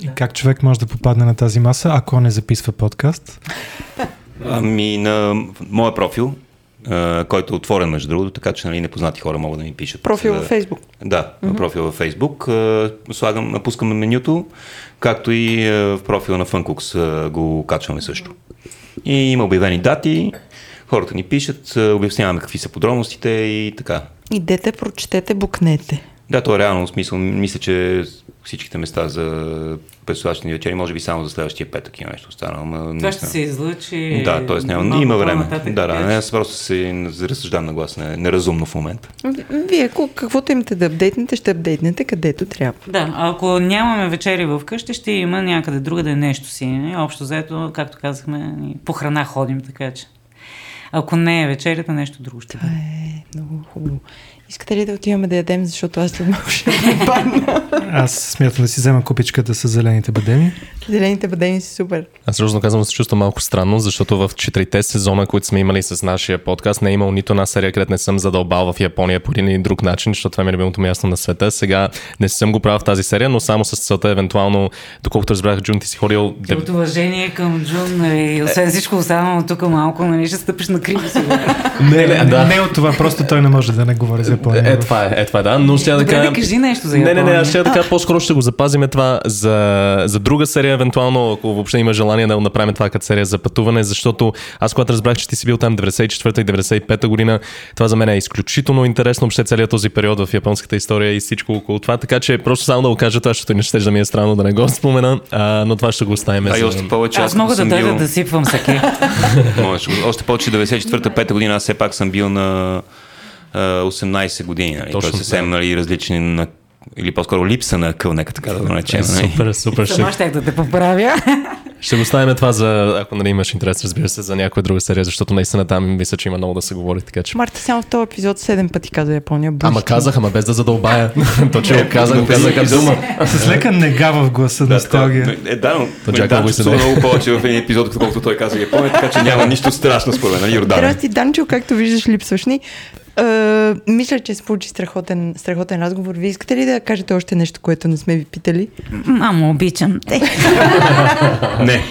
и как човек може да попадне на тази маса, ако не записва подкаст?
Ами на моя профил, който е отворен между другото, така че нали, непознати хора могат да ми пишат.
Профил във Фейсбук.
Да, mm-hmm. профил във Фейсбук. Слагам, пускаме менюто, както и в профила на Funcooks го качваме също. И има обявени дати, хората ни пишат, обясняваме какви са подробностите и така.
Идете, прочетете, букнете.
Да, то е реално смисъл. Мисля, че всичките места за предстоящи вечери, може би само за следващия петък има нещо останало.
Това не ще се излъчи.
Да, т.е. няма, има време. Да, да, не, аз просто се разсъждам на глас, не, неразумно в момента.
Вие, каквото имате да апдейтнете, ще апдейтнете където трябва.
Да, ако нямаме вечери в къщи, ще има някъде друга да е нещо си. Общо заето, както казахме, по храна ходим, така че. Ако не е вечерята, нещо друго ще бъде.
Е, много хубаво. Искате ли да отиваме да ядем, защото аз след малко ще
Аз смятам да си взема купичката с зелените бадеми.
Зелените бадеми са супер.
Аз също казвам се чувствам малко странно, защото в четирите сезона, които сме имали с нашия подкаст, не е имал нито една серия, където не съм задълбал в Япония по един или друг начин, защото това ми е любимото място на света. Сега не съм го правил в тази серия, но само с целта, евентуално, доколкото разбрах, Джун, ти си ходил.
От уважение към Джун, нали, освен всичко останало, тук малко, нали, ще стъпиш на криво <laughs>
не, не, да. не от това, просто той не може да не говори за Япония.
Е, това е, е това е, да. Но ще
да кажа. кажи нещо за Япония.
Не, не, не, аз ще да кажа, по-скоро ще го запазиме това за, за друга серия, евентуално, ако въобще има желание да направим това като серия за пътуване, защото аз когато разбрах, че ти си бил там 94-та и 95-та година, това за мен е изключително интересно, въобще целият този период в японската история и всичко около това. Така че просто само да го кажа това, защото не ще да ми е странно да не го <laughs> спомена, а, но това ще го оставим.
А, за... още повече,
аз, аз мога да дойда бил... да сипвам саке. <laughs>
още повече 94-та, 5 година аз все пак съм бил на 18 години. Нали? Точно, Той съвсем нали, различни на или по-скоро липса на къл, нека така да го наречем. Е,
нали? супер, супер.
Сама ще да те поправя. <laughs>
Ще го ставим това за, ако нали имаш интерес, разбира се, за някоя друга серия, защото наистина там мисля, че има много да се говори. Така, че...
Марти само в този епизод 7 пъти каза Япония.
Бушки. Ама казах, ама без да задълбая. <laughs> <laughs> То, че го казах, го казах като дума.
С лека нега в гласа, носталгия.
Е, да, но то Джак да, се много повече в един епизод, колкото той каза Япония, така че няма нищо страшно според мен, нали, Йордан?
Здрасти, Данчо, както виждаш, липсваш ни. Uh, мисля, че се получи страхотен, страхотен разговор. Вие искате ли да кажете още нещо, което не сме ви питали?
Мамо, обичам те. <laughs>
не.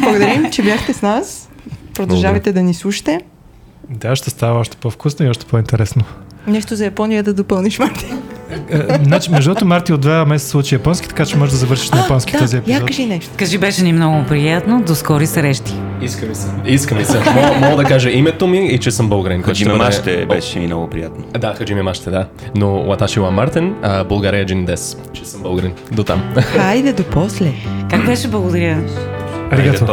Благодарим, че бяхте с нас. Продължавайте да ни слушате.
Да, ще става още по-вкусно и още по-интересно.
Нещо за Япония да допълниш, Марти.
Е, значи, между другото, Марти от два месеца учи японски, така че можеш да завършиш на японски
да,
този епизод.
Я кажи нещо.
Кажи, беше ни много приятно. До скори срещи.
Иска ми се. Иска ми се. Мога, мога да кажа името ми и че съм българин.
Хаджиме Маще беше ми много приятно.
Да, Хаджиме Маще, да. Но Латаши Ла Мартен, а България Джин Дес. Че съм българин. До там.
Хайде, до после.
Как беше благодаря?
Аригато.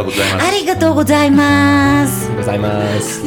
Аригато годзаймас.
Годзаймас.